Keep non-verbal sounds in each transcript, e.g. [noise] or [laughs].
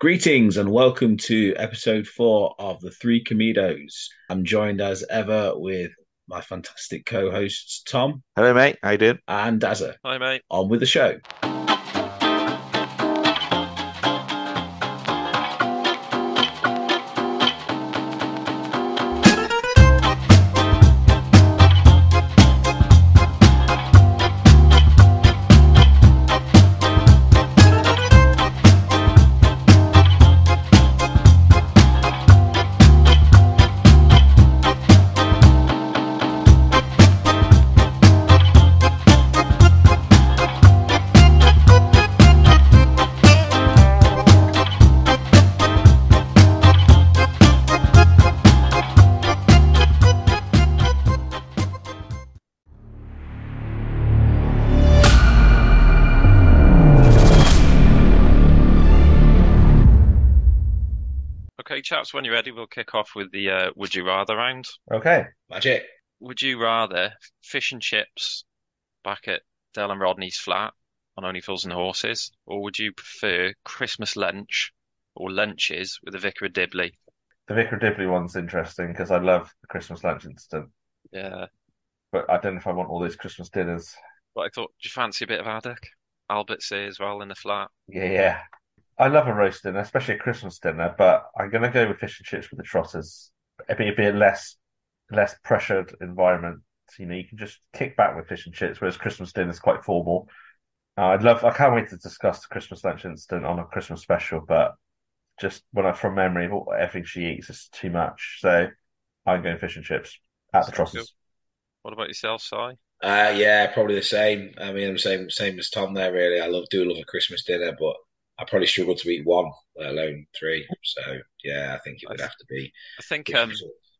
Greetings and welcome to episode four of the Three Comedos. I'm joined as ever with my fantastic co-hosts Tom Hello, mate. How you doing? and Dazza. Hi, mate. On with the show. Okay, chaps, when you're ready, we'll kick off with the uh, Would You Rather round. Okay. Magic. Would you rather fish and chips back at Del and Rodney's flat on Only Fools and Horses, or would you prefer Christmas lunch or lunches with the Vicar of Dibley? The Vicar of Dibley one's interesting because I love the Christmas lunch incident, Yeah, but I don't know if I want all these Christmas dinners. but I thought, do you fancy a bit of haddock? Albert's here as well in the flat. Yeah, yeah. I love a roast dinner, especially a Christmas dinner, but I'm going to go with fish and chips with the trotters. It'd be a less less pressured environment. You know, you can just kick back with fish and chips, whereas Christmas dinner is quite formal. Uh, I'd love. I can't wait to discuss the Christmas lunch incident on a Christmas special, but just when I from memory, everything she eats is too much. So I'm going fish and chips at the Sounds trotters. What about yourself, Si? Uh, yeah, probably the same. I mean, I'm same same as Tom there. Really, I love do love a Christmas dinner, but I probably struggled to eat one, let alone three. So yeah, I think it would have to be. I think um,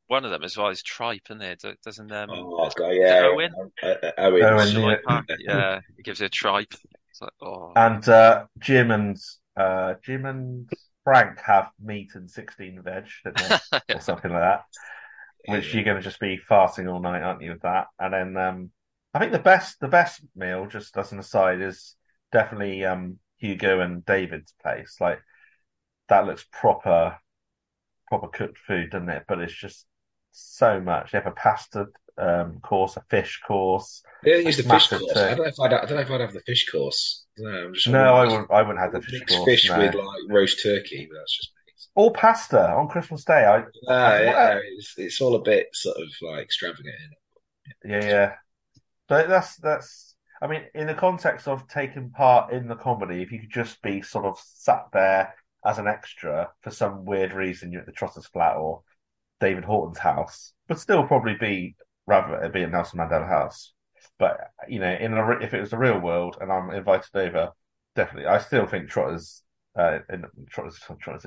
one of them as well is tripe, isn't it? Doesn't um, Oh God, yeah, Owen? Uh, uh, Owen. Owen, yeah. pack? [laughs] yeah, he gives you a tripe. It's like, oh, And uh, Jim and uh, Jim and Frank have meat and 16 veg, don't [laughs] or something like that. Which you're going to just be farting all night, aren't you? With that, and then um, I think the best the best meal, just as an aside, is definitely um, Hugo and David's place. Like that looks proper, proper cooked food, doesn't it? But it's just so much. They have a pasta um, course, a fish course. They don't use the fish course. thing. I don't know if I'd, I don't know if I'd have the fish course. I just No, I wouldn't. I wouldn't have the fish course. fish no. with like roast turkey, but that's just me. Or pasta on Christmas Day. I Ah, What? yeah, it's, it's all a bit sort of like extravagant. Isn't? Yeah, yeah. But that's that's. I mean, in the context of taking part in the comedy, if you could just be sort of sat there as an extra for some weird reason, you're at the Trotters flat or David Horton's house, but still probably be rather be at Nelson Mandela House. But you know, in a, if it was the real world and I'm invited over, definitely, I still think Trotters, uh, in Trotters, Trotters,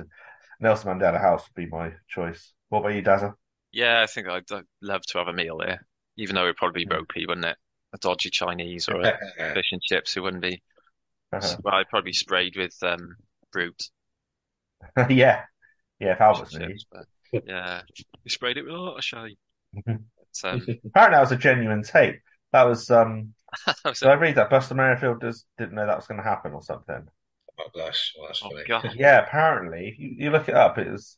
Nelson Mandela House would be my choice. What about you, Dazza? yeah, I think I'd, I'd love to have a meal there, even though it'd probably be ropey, wouldn't it? A dodgy Chinese or a [laughs] fish and chips, it wouldn't be. Uh-huh. Well, I'd probably be sprayed with um, Brut [laughs] yeah, yeah. If fish Albert's and chips, but yeah, you sprayed it with a lot of shy. Mhm. But, um, [laughs] Apparently, that was a genuine tape. That was um. was Did I read that Buster Merryfield just didn't know that was going to happen or something? Oh gosh, well, that's Oh. God. Yeah, apparently, if you, you look it up, it was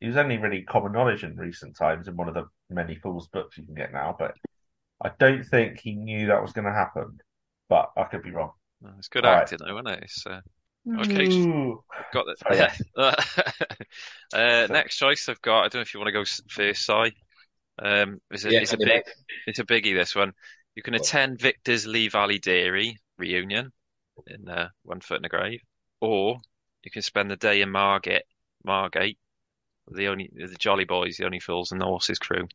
it was only really common knowledge in recent times in one of the many fools books you can get now. But I don't think he knew that was going to happen. But I could be wrong. it's good All right. acting, though, isn't it? It's, uh, Okay. Ooh. got the, Sorry. yeah. [laughs] uh, next choice I've got. I don't know if you want to go s- first, Si. Um, it's a, Yeah, it's a I mean, big, it's a biggie. This one. You can attend Victor's Lee Valley Dairy reunion in uh, One Foot in the Grave, or you can spend the day in Margate, Margate, the only the Jolly Boys, the only fools and the horses crew.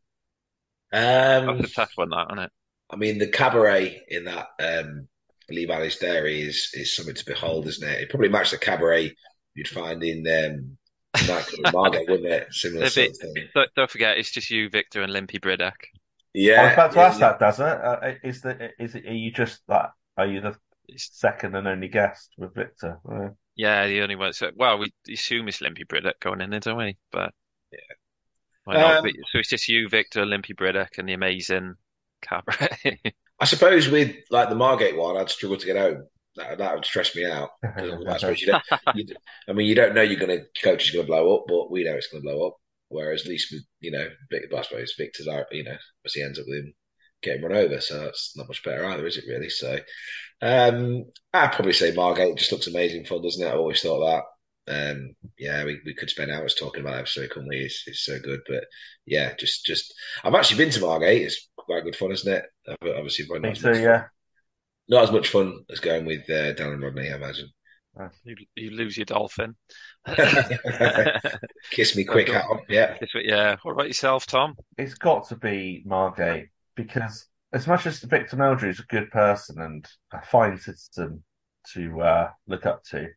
Um, That's a tough one, that, isn't it? I mean, the cabaret in that um, Lee Valley's Dairy is is something to behold, isn't it? It probably matched the cabaret you'd find in um, nightclub wouldn't it? [laughs] Similar A sort bit- of thing. Don't, don't forget, it's just you, Victor, and Limpy Briddock. Yeah, I was about to yeah, ask yeah. that, does it? Uh, is the is it? Are you just that? Are you the second and only guest with Victor? Uh, yeah, the only one. So, well, we assume it's Limpy Briddock going in there, don't we? But Yeah. Why not? Um, so it's just you, Victor, Limpy Briddock, and the amazing cabaret. [laughs] I suppose with like the Margate one, I'd struggle to get home. That, that would stress me out. [laughs] I suppose you don't. [laughs] You, I mean, you don't know you're going to coach is going to blow up, but we know it's going to blow up. Whereas at least with you know, Victor, I suppose Victor's out. You know, as he ends up with him getting run over, so that's not much better either, is it? Really? So, um, I'd probably say Margate just looks amazing fun, doesn't it? I always thought that. Um, yeah, we, we could spend hours talking about episode, couldn't we? It's, it's so good, but yeah, just just I've actually been to Margate. It's quite good fun, isn't it? Obviously, Me too. Yeah, not as much fun as going with uh, Dan and Rodney, I imagine. You, you lose your dolphin. [laughs] Kiss me quick, Al. Yeah. Yeah. What about yourself, Tom? It's got to be Margate because as much as Victor Meldrew is a good person and a fine citizen to uh, look up to,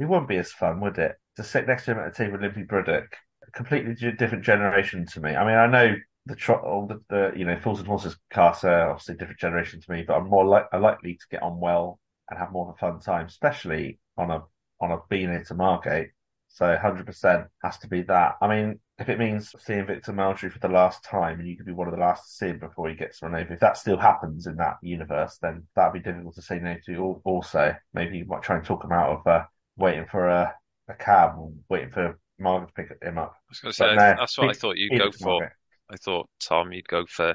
it wouldn't be as fun, would it? To sit next to him at a table with Limpy Bruddock, completely different generation to me. I mean, I know the, tro- all the, the you know Fools and Horses cast are obviously different generation to me, but I'm more li- likely to get on well and have more of a fun time, especially on a on a being here to Margate. So 100% has to be that. I mean, if it means seeing Victor Meldrew for the last time and you could be one of the last to see him before he gets run over, if that still happens in that universe, then that'd be difficult to say no to. Also, maybe you might try and talk him out of uh, waiting for a, a cab, waiting for Margaret to pick him up. I was going to say, no, that's what I thought you'd go for. Margaret. I thought, Tom, you'd go for uh,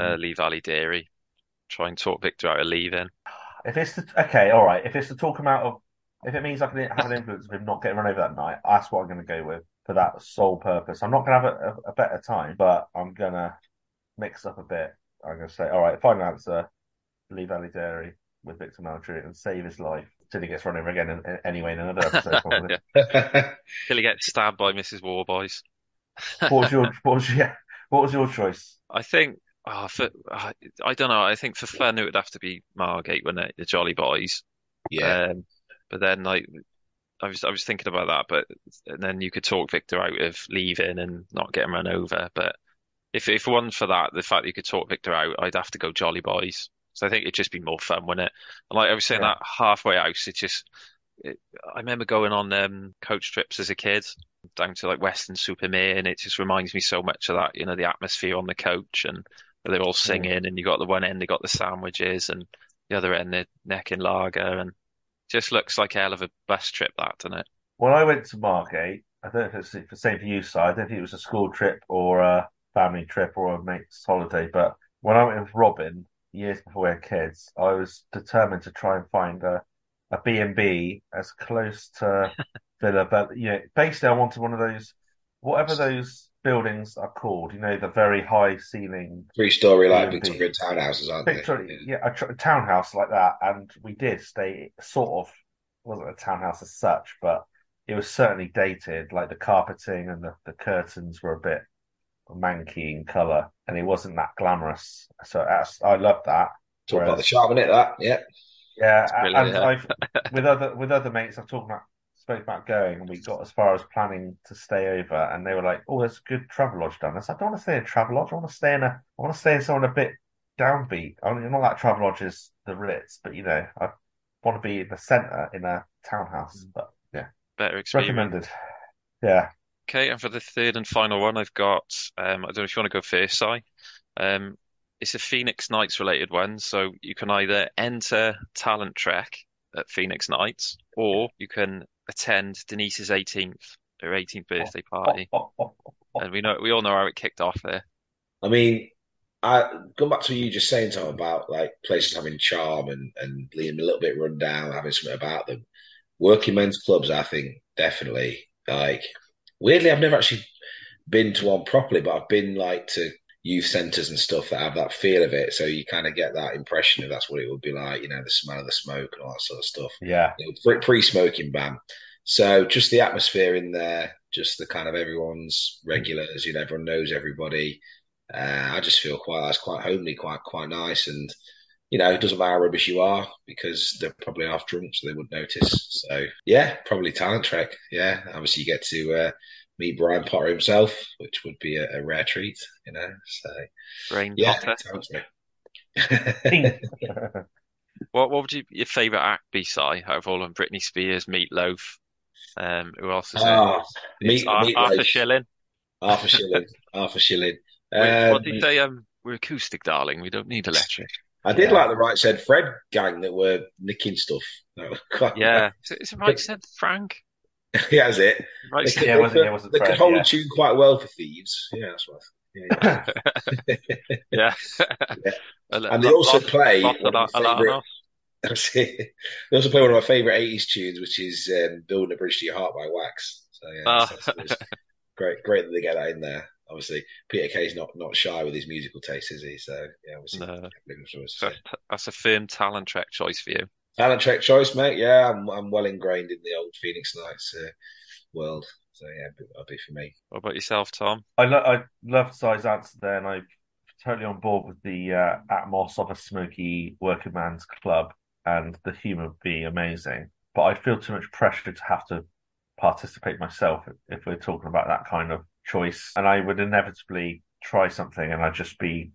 mm. Lee Valley Dairy. Try and talk Victor out of leaving. If it's the, okay, all right. If it's to talk him out of if it means I can have an influence of him not getting run over that night, that's what I'm going to go with for that sole purpose. I'm not going to have a, a, a better time, but I'm going to mix up a bit. I'm going to say, all right, final answer, Lee Valley Dairy with Victor Meldrew and save his life till he gets run over again in, in, anyway in another episode. [laughs] [laughs] till he gets stabbed by Mrs. Warboys. what was your [laughs] what was, yeah, what was your choice? I think oh, for, uh, I don't know. I think for fun it would have to be Margate, when The Jolly Boys. Yeah. Um, but then like I was I was thinking about that, but and then you could talk Victor out of leaving and not getting run over. But if if one for that, the fact that you could talk Victor out, I'd have to go Jolly Boys. So I think it'd just be more fun, wouldn't it? And like I was saying yeah. that halfway out, it just it, I remember going on um, coach trips as a kid down to like Weston-super-Mare, and it just reminds me so much of that, you know, the atmosphere on the coach and they're all singing, yeah. and you got the one end, they got the sandwiches, and the other end, the neck in lager, and just looks like a hell of a bus trip, that, doesn't it? When I went to Margate, I don't know if it's the same for you, Si. I don't think it was a school trip or a family trip or a mate's holiday. But when I went with Robin years before we had kids, I was determined to try and find a a B and B as close to [laughs] Villa. But you know, basically, I wanted one of those, whatever those buildings are called. You know, the very high ceiling, three story like Victorian townhouses, aren't Victoria, they? Yeah, a, a townhouse like that. And we did stay sort of wasn't a townhouse as such, but it was certainly dated. Like the carpeting and the, the curtains were a bit manky in colour, and it wasn't that glamorous. So I love that. Talk Whereas, about the charm in it, that yeah. Yeah, and I've with other with other mates, I've talked about spoke about going and we got as far as planning to stay over and they were like, Oh, there's a good travel lodge down there. I, said, I don't want to stay in a travel lodge. I want to stay in a I want to stay in somewhere a bit downbeat. I mean not that travel lodge is the Ritz, but you know, I want to be in the centre in a townhouse. Mm. But yeah. Better experience. Recommended. Yeah. Okay, and for the third and final one I've got um I don't know if you want to go first, Si. Um it's a Phoenix Nights related one, so you can either enter Talent Trek at Phoenix Nights, or you can attend Denise's 18th her 18th birthday party, [laughs] and we know we all know how it kicked off there. I mean, I going back to what you just saying, Tom, about like places having charm and and being a little bit run down, having something about them. Working men's clubs, I think, definitely. Like, weirdly, I've never actually been to one properly, but I've been like to youth centres and stuff that have that feel of it. So you kind of get that impression of that's what it would be like, you know, the smell of the smoke and all that sort of stuff. Yeah. You know, pre-smoking ban. So just the atmosphere in there, just the kind of everyone's regulars, you know, everyone knows everybody. Uh, I just feel quite that's quite homely, quite quite nice, and you know, it doesn't matter how rubbish you are because they're probably half drunk, so they wouldn't notice. So yeah, probably talent trek. Yeah, obviously you get to uh, meet Brian Potter himself, which would be a, a rare treat, you know. So, Brain yeah, [laughs] what what would you, your favourite act be, Si, out of all of them? Britney Spears, Meatloaf. Um, who else is oh, it? Meat, Ar- Arthur Schilling. Arthur Schilling. Arthur Schilling. [laughs] Um, what did they? Um, we're acoustic, darling. We don't need electric. I did Yeah. like the right said Fred gang that were nicking stuff. That was Yeah, is it right said Frank? [laughs] he has it. Right They said could, Yeah, they wasn't- could- yeah, it wasn't they could Fred, hold yeah. a tune quite well for thieves. Yeah, that's what. Yeah, yeah. [laughs] yeah. [laughs] Yeah. And they also lot- play lot one of of my Al- favourite- Alanos. That's it. They also play one of my favourite '80s tunes, which is um, "Building a Bridge to Your Heart" by Wax. So yeah, Ah. that's- that's- it's great, great that they get that in there. Obviously, Peter Kay's not not shy with his musical taste, is he? So yeah, obviously, No. looking us. So that's a firm talent trek choice for you. Talent trek choice, mate. Yeah, I'm I'm well ingrained in the old Phoenix Nights uh, world. So yeah, that'd be for me. What about yourself, Tom? I lo- I loved Si's answer there, and I'm totally on board with the uh, atmos of a smoky working man's club, and the humour would be amazing. But I feel too much pressure to have to participate myself if we're talking about that kind of choice, and I would inevitably try something, and I'd just be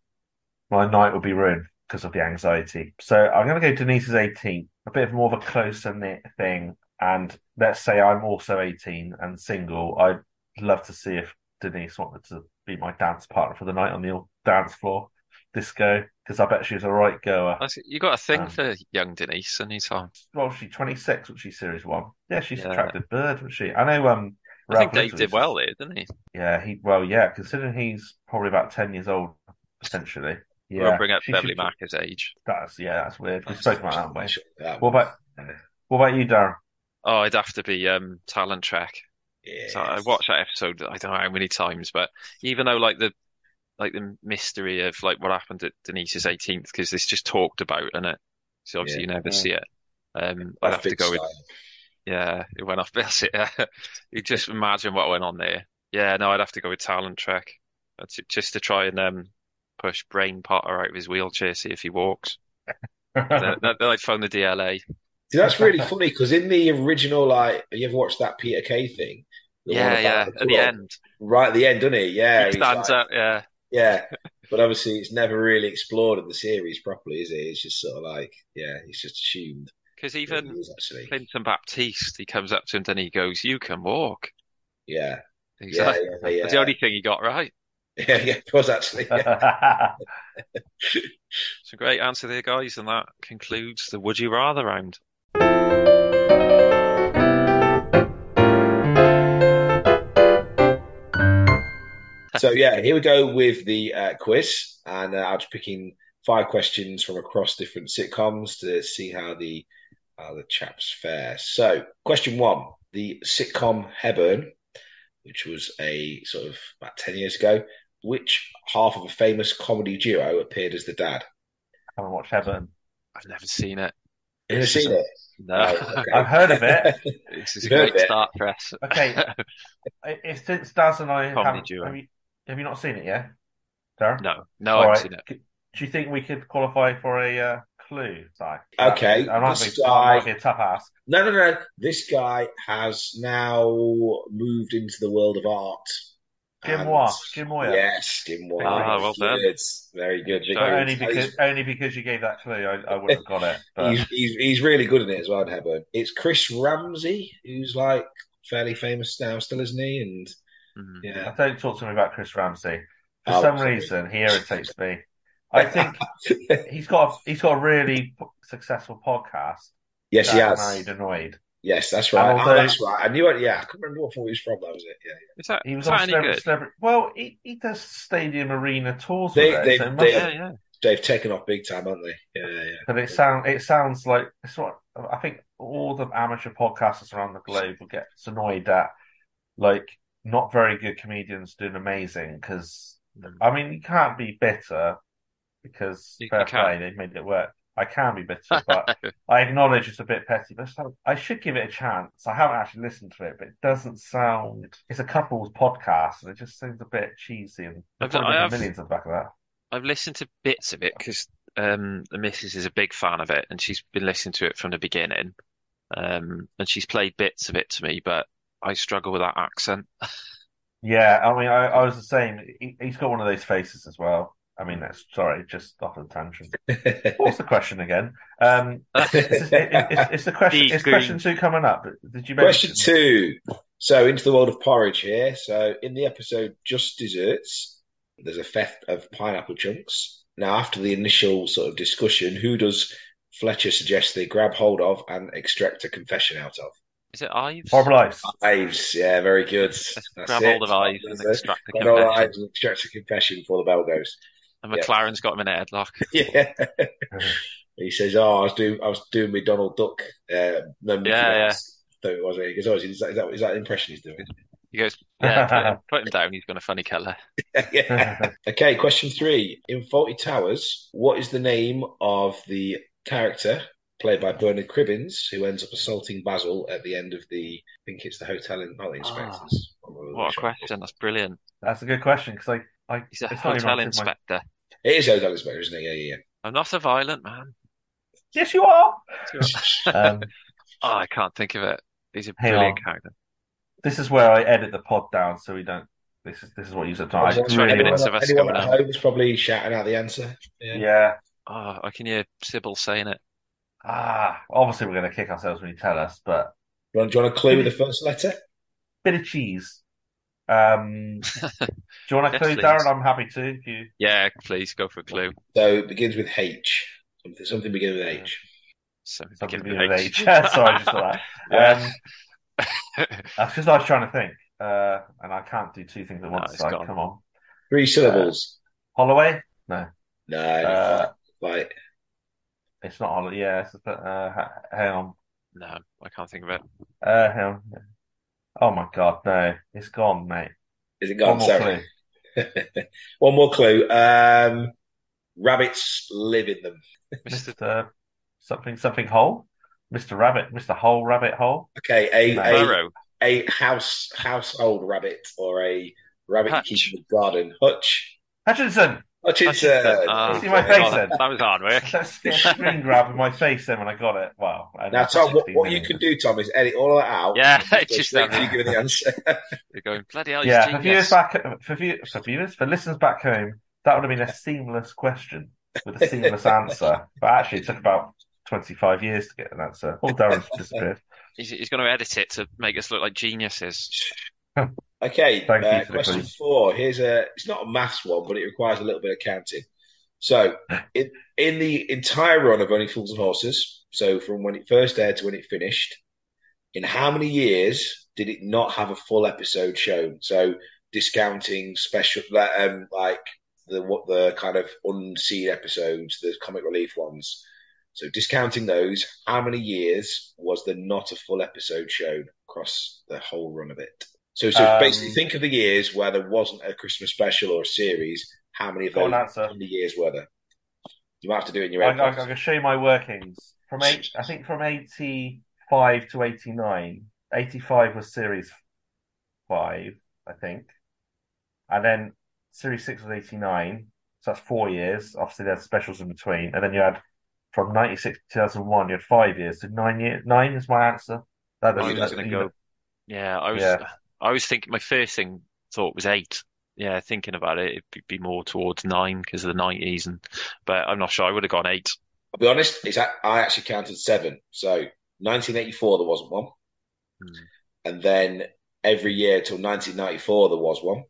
my night would be ruined because of the anxiety. So I'm going to go Denise's 18, a bit of more of a closer knit thing. And let's say I'm also 18 and single. I'd love to see if Denise wanted to be my dance partner for the night on the old dance floor disco because I bet she's was a right goer. You got a thing Um, for young Denise, and he's on. Well, she's 26, was she series one? Yeah, she's Yeah. attractive bird, wasn't she? I know. Um, I think Ralph Dave Little did well there, didn't he? Yeah, he well, yeah, considering he's probably about 10 years old, essentially. Yeah, We'll bring up she Beverly should- Macker's age. That's yeah, that's weird. We spoke about that, haven't we? That What one. about what about you, Darren? Oh, it'd have to be um, Talent Trek. Yeah. So I watched that episode. I don't know how many times, but even though like the like the mystery of like what happened at Denise's 18th, because it's just talked about, and it so obviously Yeah. you never Yeah. see it. Um, I'd have to big go with style. Yeah. It went off. [laughs] That's it. Yeah. You just imagine what went on there. Yeah, no, I'd have to go with Talent Trek. That's it, just to try and um push Brian Potter out of his wheelchair, see if he walks. Then then I'd phone the DLA. See, that's really funny because in the original, like, you ever watched that Peter Kay thing? The Yeah, yeah. the At the end, Right at the end, doesn't he? Yeah. he stands like- up. Yeah. Yeah. [laughs] But obviously, it's never really explored in the series properly, is it? It's just sort of like, yeah, it's just assumed. Because even is. Clinton Baptiste, he comes up to him and he goes, "You can walk." Yeah. exactly. Yeah, yeah, yeah. That's the only thing he got right. [laughs] Yeah, yeah, it was actually. Yeah. [laughs] It's a great answer there, guys, and that concludes the Would You Rather round. So yeah, here we go with the uh, quiz, and uh, I'm just picking five questions from across different sitcoms to see how the how the chaps fare. So, question one: the sitcom Hebburn, which was a sort of about ten years ago, which half of a famous comedy duo appeared as the dad? haven't watched Everton. I've never seen it. You ever seen it? No, Oh, [laughs] okay. I've heard of it. [laughs] this is a You've heard great start for us. Okay. [laughs] I- It's since Daz and I Comedy haven't. duo. Have you, have you not seen it yet, Darren? No, no, All I right. haven't seen it. Do you think we could qualify for a uh, clue, Si? Okay, I might this be, guy- I might be a tough ask. No, no, no. This guy has now moved into the world of art. Jim And- Moir. Jim Moir. Yes, Jim Moir. Ah, well done. Good. Very good. Good only because only because you gave that clue, I, I wouldn't have got it. But he's, he's he's really good in it as well, Hebburn. It's Chris Ramsey, who's like fairly famous now, still, isn't he? And Mhm. yeah, don't talk to me about Chris Ramsey. For Oh, some sorry. reason, he irritates me. I think [laughs] he's got a, he's got a really successful podcast. yes, he has. Married Annoyed. Yes, that's right. And oh, that's right. I knew it. Yeah, I couldn't remember what he was from. That was it. Yeah, Is that, He was is on that any Celebrity, good? Celebrity. Well, he, he does stadium arena tours They- with it, they- so it they- must- Yeah, yeah. they've taken off big time, haven't they? Yeah, yeah. But it sound it sounds like it's what I think all the amateur podcasters around the globe will get annoyed at like not very good comedians doing amazing because Mm. I mean you can't be bitter because You- fair you play they've made it work. I can be bitter, [laughs] but I acknowledge it's a bit petty. But I should give it a chance. I haven't actually listened to it, but it doesn't sound. It's a couple's podcast, and it just seems a bit cheesy. And I've- there's I have- millions at the back of that. I've listened to bits of it because um, the missus is a big fan of it and she's been listening to it from the beginning. Um, and she's played bits of it to me, but I struggle with that accent. [laughs] Yeah, I mean, I, I was the same. He, he's got one of those faces as well. I mean, that's sorry, just off on a tangent. [laughs] What's the question again? Um, [laughs] it's, it's, it's, it's the question. It's question two coming up. Did you Question mention? two. So into the world of porridge here. So in the episode Just Desserts, there's a theft of pineapple chunks. now, after the initial sort of discussion, who does Fletcher suggest they grab hold of and extract a confession out of? Is it Ives? Horrible Lives. Ives, yeah, very good. That's grab it. hold of Ives and extract the Grab hold of confession. Ives and extract a confession before the bell goes. And Yeah. McLaren's got him in a headlock. [laughs] Yeah. he says, "Oh, I was doing, I was doing my Donald Duck." Uh, no, Mickey Yeah, Mouse. So it was. He goes, "Oh, is that, is that is that the impression he's doing?" He goes, yeah, put [laughs] him, put him down. He's got a funny colour. [laughs] yeah. Okay, question three. In Fawlty Towers, what is the name of the character played by Bernard Cribbins who ends up assaulting Basil at the end of the, I think it's the hotel in, not the inspectors. Ah, What a question. That's brilliant. That's a good question because I, I He's a it's not even hotel on the tip of my- inspector. It is Hotel Inspector, isn't it? Yeah, yeah, I'm not a violent man. Yes, you are. [laughs] Um, [laughs] Oh, I can't think of it. He's a Hang brilliant on. character. this is where I edit the pod down so we don't. This is this is what you said. I Twenty really minutes want- of us anyone going at on. home is probably shouting out the answer. Yeah. Yeah. Oh, I can hear Sybil saying it. Ah, obviously we're going to kick ourselves when you tell us, but Do you want, do you want a clue with the first letter? bit of cheese. Um, [laughs] do you want a clue, please. Darren? I'm happy to. If you Yeah, please go for a clue. So it begins with H. Something, something beginning with H. So something begin begin with with H. H. [laughs] Sorry, I just got that. [laughs] Um, that's because I was trying to think, uh, and I can't do two things at once. it's so gone. come on, Three syllables. Holloway? No, no, uh, like it's not Holloway. Yeah, it's, uh, ha- hang on. no, I can't think of it. Uh, hang on. Oh my God, no, it's gone, mate. is it One gone? more Sorry. clue. [laughs] One more clue. Um, rabbits live in them. Mr. Mr. Something something hole, Mr. Rabbit, Mr. Hole Rabbit Hole. Okay, a No. a, a house household rabbit or a rabbit Hutch. you in the garden. Hutch. Hutchinson. Hutchinson. Ah, See my face that- then? That was hard work. [laughs] That's a screen grab of my face then when I got it. Wow. I Now, Tom, what, what you can do, Tom, is edit all of that out. Yeah, [laughs] and go just straight have to it. you giving the answer. [laughs] You're going, bloody hell, Yeah, he's for viewers genius. back for, view, for viewers for listeners back home, that would have been a seamless question with a seamless answer. But actually, it took about twenty-five years to get an answer. All Darren's disappeared. He's, he's going to edit it to make us look like geniuses. Okay, Thank you uh, question four. Here's a. It's not a maths one, but it requires a little bit of counting. So, [laughs] in in the entire run of Only Fools and Horses, so from when it first aired to when it finished, in how many years did it not have a full episode shown? So, discounting special, like, um, like the what the kind of unseen episodes, the comic relief ones. So, discounting those, how many years was there not a full episode shown across the whole run of it? So, so Um, basically, think of the years where there wasn't a Christmas special or a series. How many of those? an answer. How many years were there? You might have to do it in your I, own. I, I voice. can show you my workings from eight. I think from eighty-five to eighty-nine. Eighty-five was series five, I think, and then series six was eighty-nine. So that's four years. Obviously, there's specials in between, and then you had from ninety-six to two thousand one. You had five years. So nine years. Nine is my answer. That, I that's- was going to go. Yeah, I was. Yeah. I was thinking. My first thing thought was eight. Yeah, thinking about it, it'd be more towards nine because of the nineties, and but I'm not sure. I would have gone eight. I'll be honest. It's a- I actually counted seven. So 1984 there wasn't one, Hmm. and then every year till 1994 there was one.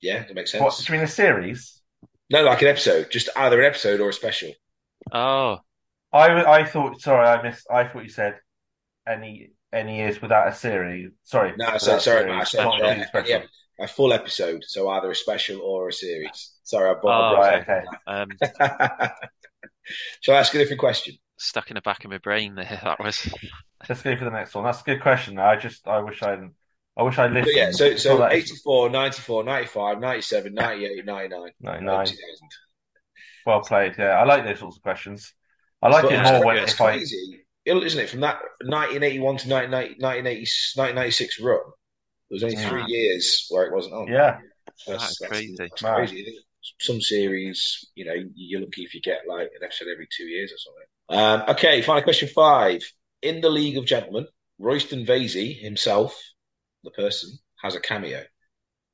Yeah, that makes sense. What? Do you mean a series? No, like an episode, just either an episode or a special. Oh, I I thought. Sorry, I missed. I thought you said any any years without a series. Sorry. No, so sorry, series, I said not uh, yeah, a full episode, so either a special or a series. Sorry, I Oh, bought. Right. Okay. um, [laughs] Shall I ask a different question? stuck in the back of my brain there. [laughs] That was. Let's go for the next one. That's a good question. I just, I wish I, I wish I So, listened. yeah, so, so that- 84, 94, 95, 97, 98, 99, 99. Well played. Yeah, I like those sorts of questions. I like But it more when it's if I. crazy, isn't it? From that 1981 to 1990, 1996 run, there was only Yeah. three years where it wasn't on. Yeah, That's crazy. That's crazy. isn't it? Some series, you know, you're lucky if you get like an episode every two years or something. Um, okay, final question five. In the League of Gentlemen, Royston Vasey himself, the person, has a cameo.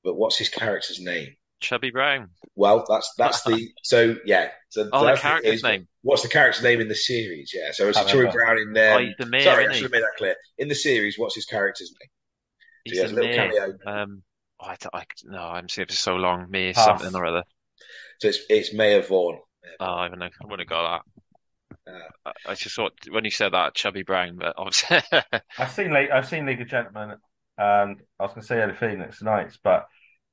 But what's his character's name? Chubby Brown. Well, that's that's the so yeah. So Oh, the character's is- name. What's the character's name in the series? Yeah, so it's Can't Brown in Oh, there. he's the mayor, Sorry, I isn't should have made that clear. In the series, what's his character's name? He's he has a little mayor. cameo. Um, oh, I, don't- I, no, I'm seeing it for so long. Mayor Pass. something or other. So it's it's Mayor Vaughn. Oh, I don't know. I wouldn't have got that. Uh, I, I just thought when you said that, Chubby Brown, but obviously, [laughs] I've seen League, I've seen League of Gentlemen, and I was going to say Eddie Phoenix Nights, but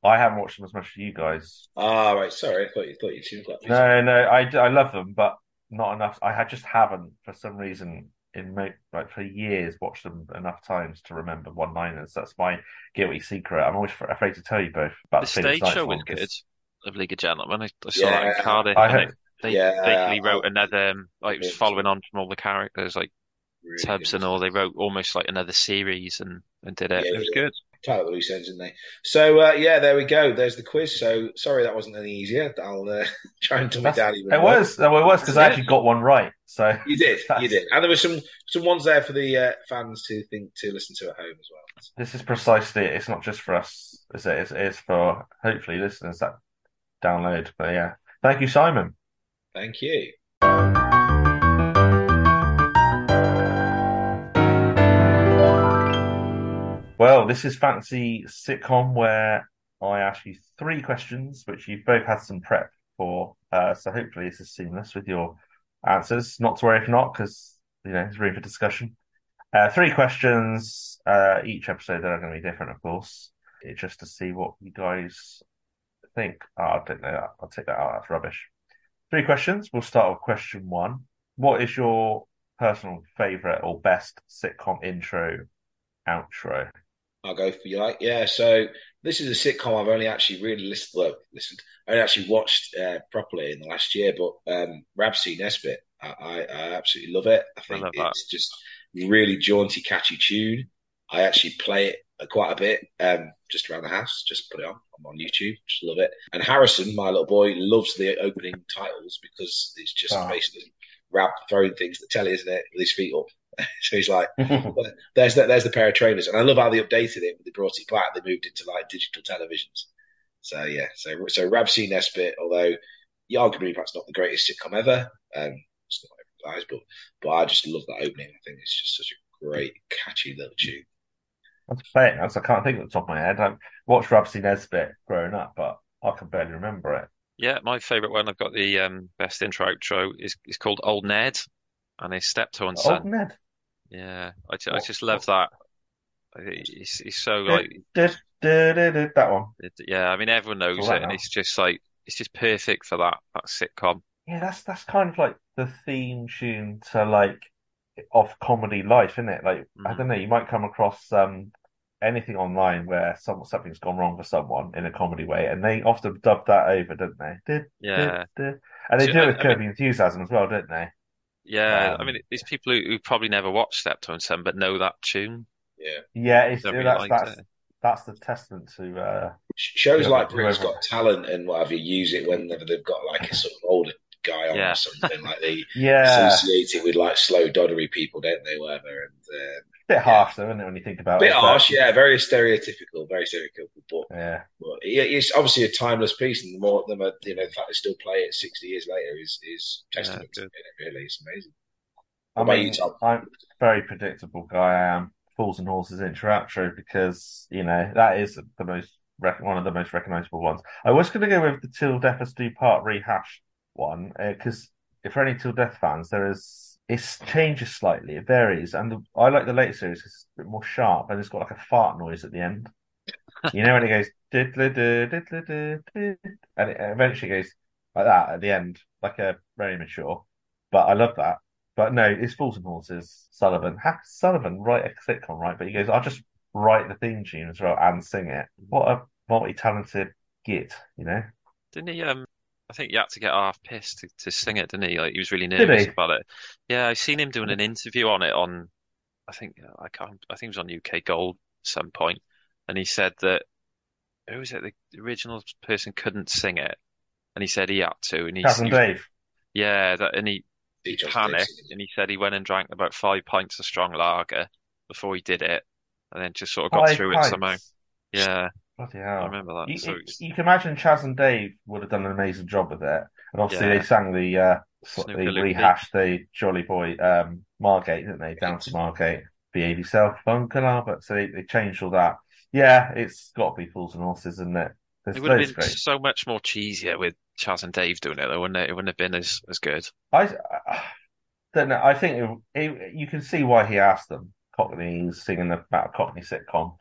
I haven't watched them as much as you guys. ah, right. Sorry, I thought you thought you seemed quite. No, no, I, I love them, but not enough. I had just haven't for some reason in mo- like for years watched them enough times to remember one liners. That's my guilty secret. I'm always afraid to tell you both about the the Phoenix stage Nights show one, was good 'cause of League of Gentlemen. I, I saw that in Cardiff, I and heard, they Yeah, basically wrote I- another, um, like it was following on from all the characters, like Really Tubbs and all. They wrote almost like another series and, and did it. Yeah, It was yeah. good. Tight up the loose ends, didn't they? So uh, yeah, there we go. There's the quiz. So sorry that wasn't any easier. I'll uh, [laughs] try and that's, down even it was, well, it was because I actually got one right. So [laughs] You did, That's- you did, and there were some some ones there for the uh, fans to think to listen to at home as well. this is precisely it. It's not just for us, is it? It's, it's for hopefully listeners that download. But yeah, thank you, Simon. Thank you. Well, this is fancy sitcom where I ask you three questions, which you've both had some prep for. Uh, so hopefully this is seamless with your answers. Not to worry if not, because you know there's room for discussion. Uh, three questions. Uh, each episode they're going to be different, of course. Just to see what you guys think. Oh, I don't know. I'll take that out. That's rubbish. Three questions. We'll start with question one. What is your personal favorite or best sitcom intro, outro? I'll go for you like yeah. So this is a sitcom I've only actually really listened well, listened. I only actually watched uh, properly in the last year, but um, Rab C. Nesbitt, I, I, I absolutely love it. I think love that. it's just really jaunty, catchy tune. I actually play it uh, quite a bit, um, just around the house. Just put it on. I'm on YouTube. Just love it. And Harrison, my little boy, loves the opening titles because it's just Ah. basically Rab throwing things at the telly, isn't it, with his feet up. [laughs] so he's like, [laughs] well, there's the, there's the pair of trainers, and I love how they updated it. When they brought it back, they moved into like digital televisions. So yeah, so so Rab C. Nesbitt, although yeah, arguably perhaps not the greatest sitcom ever, um, it's not every guys, but but I just love that opening. I think it's just such a great, catchy little tune. That's playing. That's, I can't think at the top of my head. I've watched Rab C. Nesbitt growing up, but I can barely remember it. Yeah, my favourite one. I've got the um, best intro outro is is called Old Ned and his steptoe and Old son. Ned. Yeah, I, ju- I just love that. I He's, he's so like, that one. yeah. I mean, everyone knows it, and now. it's just like it's just perfect for that that sitcom. Yeah, that's that's kind of like the theme tune to like of comedy life, isn't it? Like I Mhm. don't know, you might come across um anything online where some something's gone wrong for someone in a comedy way, and they often dub that over, don't they? Did, Yeah, did, did. And they So, do it I- with I mean- Curb Your Enthusiasm as well, don't they? Yeah. I Um, mean, these people who, who probably never watched Steptoe and Son but know that tune. Yeah, Yeah, it's Don't that's like that's it. that's the testament to uh Sh- shows Yeah, like Britain's Got Talent and whatever you use it whenever they've got like a sort of older guy on Yeah. or something like they [laughs] yeah, associate it with like slow doddery people, don't they? Whatever, and uh, bit harsh though, isn't it, when you think about bit it? but- harsh, yeah, very stereotypical, very stereotypical, but Yeah. But it's obviously a timeless piece, and the more the more, you know, the fact they still play it sixty years later is is testament to it. Really, it's amazing. I What about mean, you, Tom? I'm a very predictable guy. I am Fools and Horses intro outro because you know that is the most rec- one of the most recognizable ones. I was going to go with the Till Death Us Do Part rehash one uh, because if for any Till Death fans, there is it changes slightly, it varies, and the, I like the later series. it's a bit more sharp and it's got like a fart noise at the end. You know when it goes [laughs] and it eventually goes like that at the end, like a very mature. But I love that. But no, it's Fools and Horses. Sullivan. How Sullivan write a sitcom, right? But he goes, I'll just write the theme tune as well and sing it. What a multi-talented git, you know? Didn't he? Um, I think he had to get half pissed to, to sing it, didn't he? Like he was really nervous about it. Yeah, I've seen him doing an interview on it on, I think uh, I can't, I think it was on UK Gold at some point, and he said that who was it? The original person couldn't sing it, and he said he had to, and he, Chas and he Dave. yeah, that, and he, he Teach panicked, this. and he said he went and drank about five pints of strong lager before he did it, and then just sort of got Five through it somehow. Yeah, Bloody I remember that. You, So it's you can imagine Chas and Dave would have done an amazing job with it. And obviously Yeah. they sang the uh Snooker they rehashed the Jolly Boy um Margate, didn't they? Down to [laughs] Margate. Behave yourself, Uncle Albert. So they, they changed all that. Yeah, it's got to be Fools and Horses, isn't it? There's It would have been great. so much more cheesier with Chas and Dave doing it, though, wouldn't it? It wouldn't have been as, as good. I, I don't know. I think it, it, you can see why he asked them. Cockney's singing about a Cockney sitcom,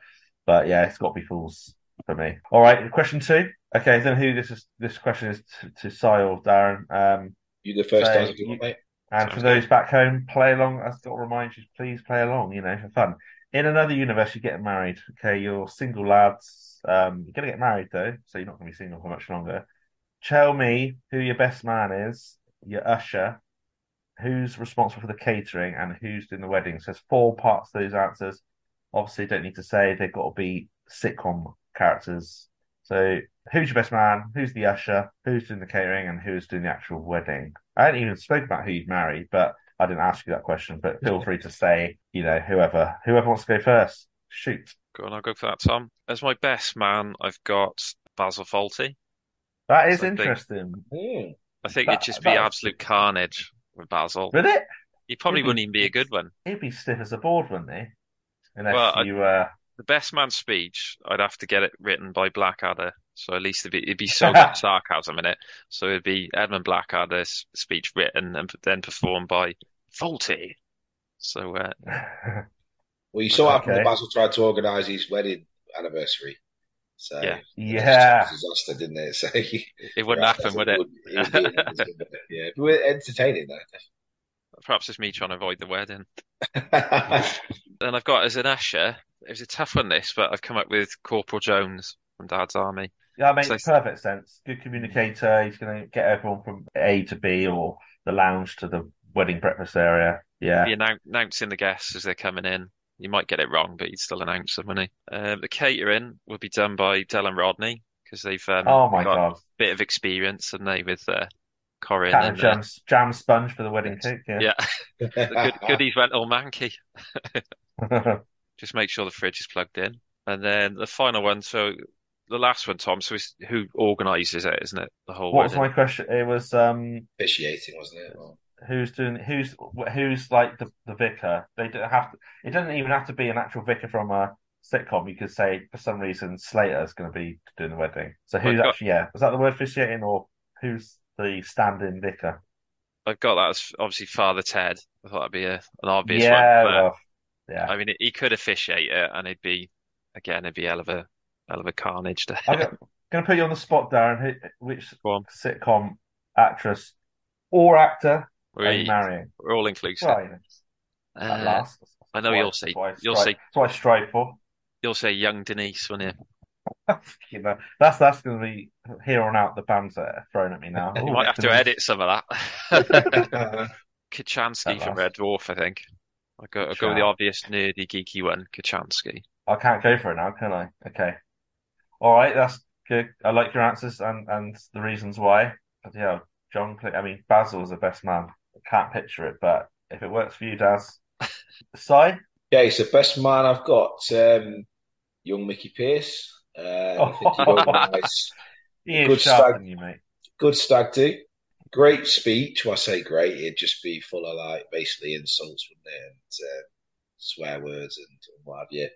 but yeah, it's got to be Fools for me. All right, question two. Okay, then who this is? This question is to, to Si or Darren. Um, You go first, So Daz, you you- want, mate. and Sounds for those back home, play along. I've got to remind you, please play along. You know, for fun. In another universe, you're getting married. Okay, you're single lads. Um, you're gonna get married though, so you're not gonna be single for much longer. Tell me who your best man is, your usher, who's responsible for the catering, and who's doing the wedding. So there's four parts to those answers. Obviously, don't need to say they've got to be sitcom characters. So who's your best man? Who's the usher? Who's doing the catering? And who's doing the actual wedding? I hadn't even spoke about who you'd marry, but I didn't ask you that question. But feel free to say, you know, whoever whoever wants to go first. Shoot. Go on, I'll go for that, Tom. As my best man, I've got Basil Fawlty. That is I interesting. Hmm. I think That- it'd just be that was- absolute carnage with Basil. Would it? He probably Maybe- wouldn't even be a good one. He'd be stiff as a board, wouldn't he? Unless Well, I- you uh The best man speech, I'd have to get it written by Blackadder. So at least it'd be, it'd be so [laughs] much sarcasm in it. So it'd be Edmund Blackadder's speech written and then performed by Fawlty. So uh, [laughs] Well, you saw what happened Okay. when Basil tried to organise his wedding anniversary. So Yeah. yeah. it was a disaster, didn't it? [laughs] So it wouldn't yeah, happen, would it? would- it would be yeah, but we're entertaining though. Perhaps it's me trying to avoid the wedding. though. Then I've got as an usher, it was a tough one this, but I've come up with Corporal Jones from Dad's Army. Yeah, that makes So- perfect sense. Good communicator. He's going to get everyone from A to B or the lounge to the wedding breakfast area. Yeah. Annou- announcing the guests as they're coming in. You might get it wrong, but he'd still announce them, wouldn't he? Um, the catering will be done by Del and Rodney because they've um, Oh my got God. a bit of experience, haven't they, with uh, Corin of and uh, jam, jam sponge for the wedding cake. Yeah. yeah, [laughs] the good, [laughs] goodies went all manky. [laughs] Just make sure the fridge is plugged in, and then the final one. So the last one, Tom. So it's who organises it, isn't it? The whole what was my question? It was um, Officiating, wasn't it? Well, who's doing who's who's like the, the vicar. They don't have to. It doesn't even have to be an actual vicar from a sitcom. You could say for some reason Slater's going to be doing the wedding. So who's I've got- actually yeah? Was that the word officiating or who's the stand-in vicar? I've got that as obviously Father Ted. I thought that'd be a, an obvious yeah, one, but well, yeah. I mean, he could officiate it, and it'd be again, it'd be hell of a hell of a carnage to. I'm [laughs] going to put you on the spot, Darren. Which sitcom actress or actor are you marrying? we're all inclusive. Right, at Uh, last. I know you'll say- you'll say- That's what I strive for. You'll say young Denise, won't you? [laughs] you know, that's that's going to be here on out. The are thrown at me now. [laughs] You Ooh, might have to edit some of that. Kochanski from. Red Dwarf, I think. I'll go, I'll go with the obvious nerdy, geeky one, Kochanski. I can't go for it now, can I? Okay. All right, that's good. I like your answers and and the reasons why. But yeah, John. Cle- I mean, Basil is the best man. I can't picture it, but if it works for you, Daz. [laughs] Si? Okay, so best man I've got um, young Mickey Pearce. Uh, I think he organised [laughs] He Good sharper stag. you, mate. good stag do. Great speech. When I say great, it'd just be full of like basically insults, wouldn't it, and uh, swear words and, and what have you.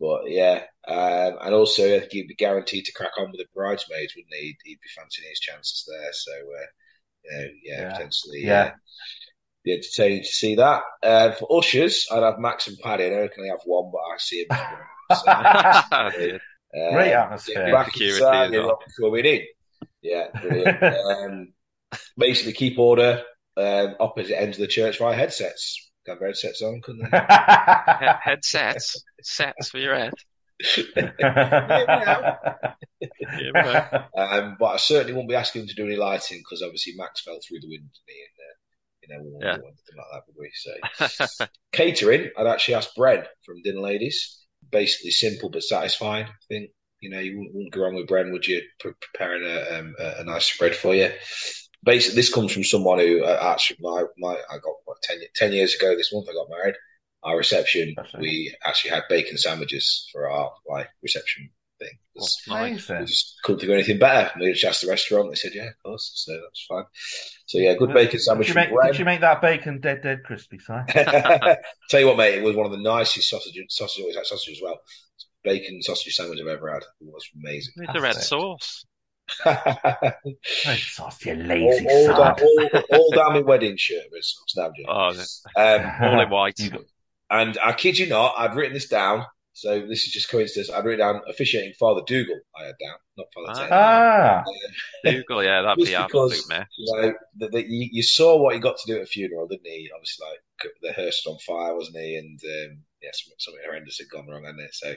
But yeah, um, and also I think he'd be guaranteed to crack on with the bridesmaids, wouldn't he? He'd, he'd be fancying his chances there. So uh, you know, yeah, Yeah. potentially, Yeah. uh, be entertaining to see that. Uh, for ushers, I'd have Max and Paddy. I know I can only have one, but I see him. as. So, [laughs] Yeah. uh, Great atmosphere. Get back Security inside, you're well. not coming in. Yeah, brilliant. [laughs] um, basically, keep order um, opposite ends of the church via headsets. Have headsets on, couldn't they? [laughs] Headsets, sets for your head. Yeah, we know. [laughs] um, but I certainly won't be asking him to do any lighting because obviously Max fell through the window, didn't? And, uh, you know, we won't Yeah. anything like that, would we? So, [laughs] catering, I'd actually ask Bren from Dinner Ladies. Basically, simple but satisfying. I think you know you wouldn't, wouldn't go wrong with Bren, would you? Pre- preparing a, um, a, a nice spread for you. Basically, this comes from someone who uh, actually my my I got what 10, 10 years ago this month I got married. Our reception, That's right. we actually had bacon sandwiches for our like reception thing. Nice. We just couldn't think of anything better. We just asked the restaurant. They said, "Yeah, of course." So that's fine. So yeah, good bacon sandwich Did you, make, did you make that bacon dead, dead crispy, Si? [laughs] Tell you what, mate, it was one of the nicest sausages. Sausage always had sausage as well. bacon sausage sandwich I've ever had. It was amazing. With the red sauce. Red sauce, you lazy all, all, sod. down, all, all down my wedding shirt was Snapchat. Oh, Um, all in white. And I kid you not, I'd written this down. So this is just coincidence. I'd written down officiating Father Dougal. I had down, not Father Ted. ah, Dougal, yeah, that'd be Just absolute mess. you know the, the, you, you saw what he got to do at a funeral, didn't he? Obviously, like the hearse was on fire, wasn't he? And um, yeah, something, something horrendous had gone wrong, hadn't it? So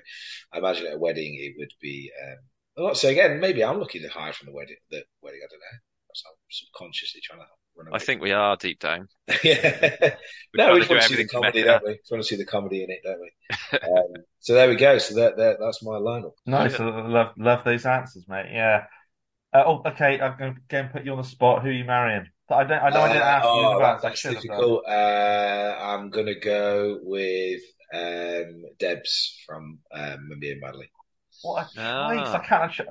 I imagine at a wedding it would be. Um, I'm not saying again. Maybe I'm looking to hide from the wedding. The wedding, I don't know. So I'm subconsciously trying to run away. I think we are deep down. [laughs] yeah. No, we just want to see the comedy, make don't we? Just want to see the comedy in it, don't we? [laughs] um, so there we go. So that, that that's my lineup. nice. I love love those answers, mate. Yeah. Uh, oh, okay. I'm going to again put you on the spot. Who are you marrying? I don't. I know I didn't Uh, ask you in oh, advance. I that's should have done. difficult. Uh, I'm gonna go with um, Debs from um, Men Behaving Badly. What a choice! Ah. I can't. ch-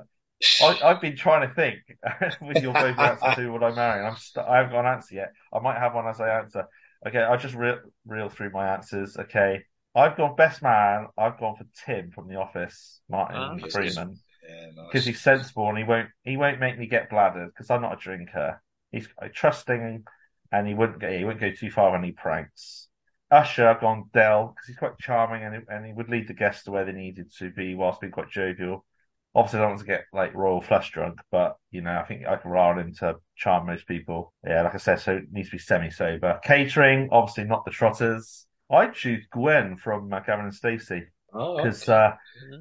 I, I've been trying to think [laughs] with your both answers who what I marry. I'm st- I haven't got an answer yet. I might have one as I answer. Okay, I'll just reel, reel through my answers. Okay, I've gone best man. I've gone for Tim from The Office, Martin that's Freeman, Yeah, nice. because he's sensible and he won't he won't make me get bladdered because I'm not a drinker. He's trusting and he wouldn't go he wouldn't go too far on any pranks. Usher, gone Del because he's quite charming and he, and he would lead the guests to where they needed to be whilst being quite jovial. Obviously, I don't want to get like royal flush drunk, but you know, I think I can rile him to charm most people. Yeah, like I said, so it needs to be semi sober. Catering, obviously not the trotters. I'd choose Gwen from uh, Gavin and Stacey oh, because okay. uh,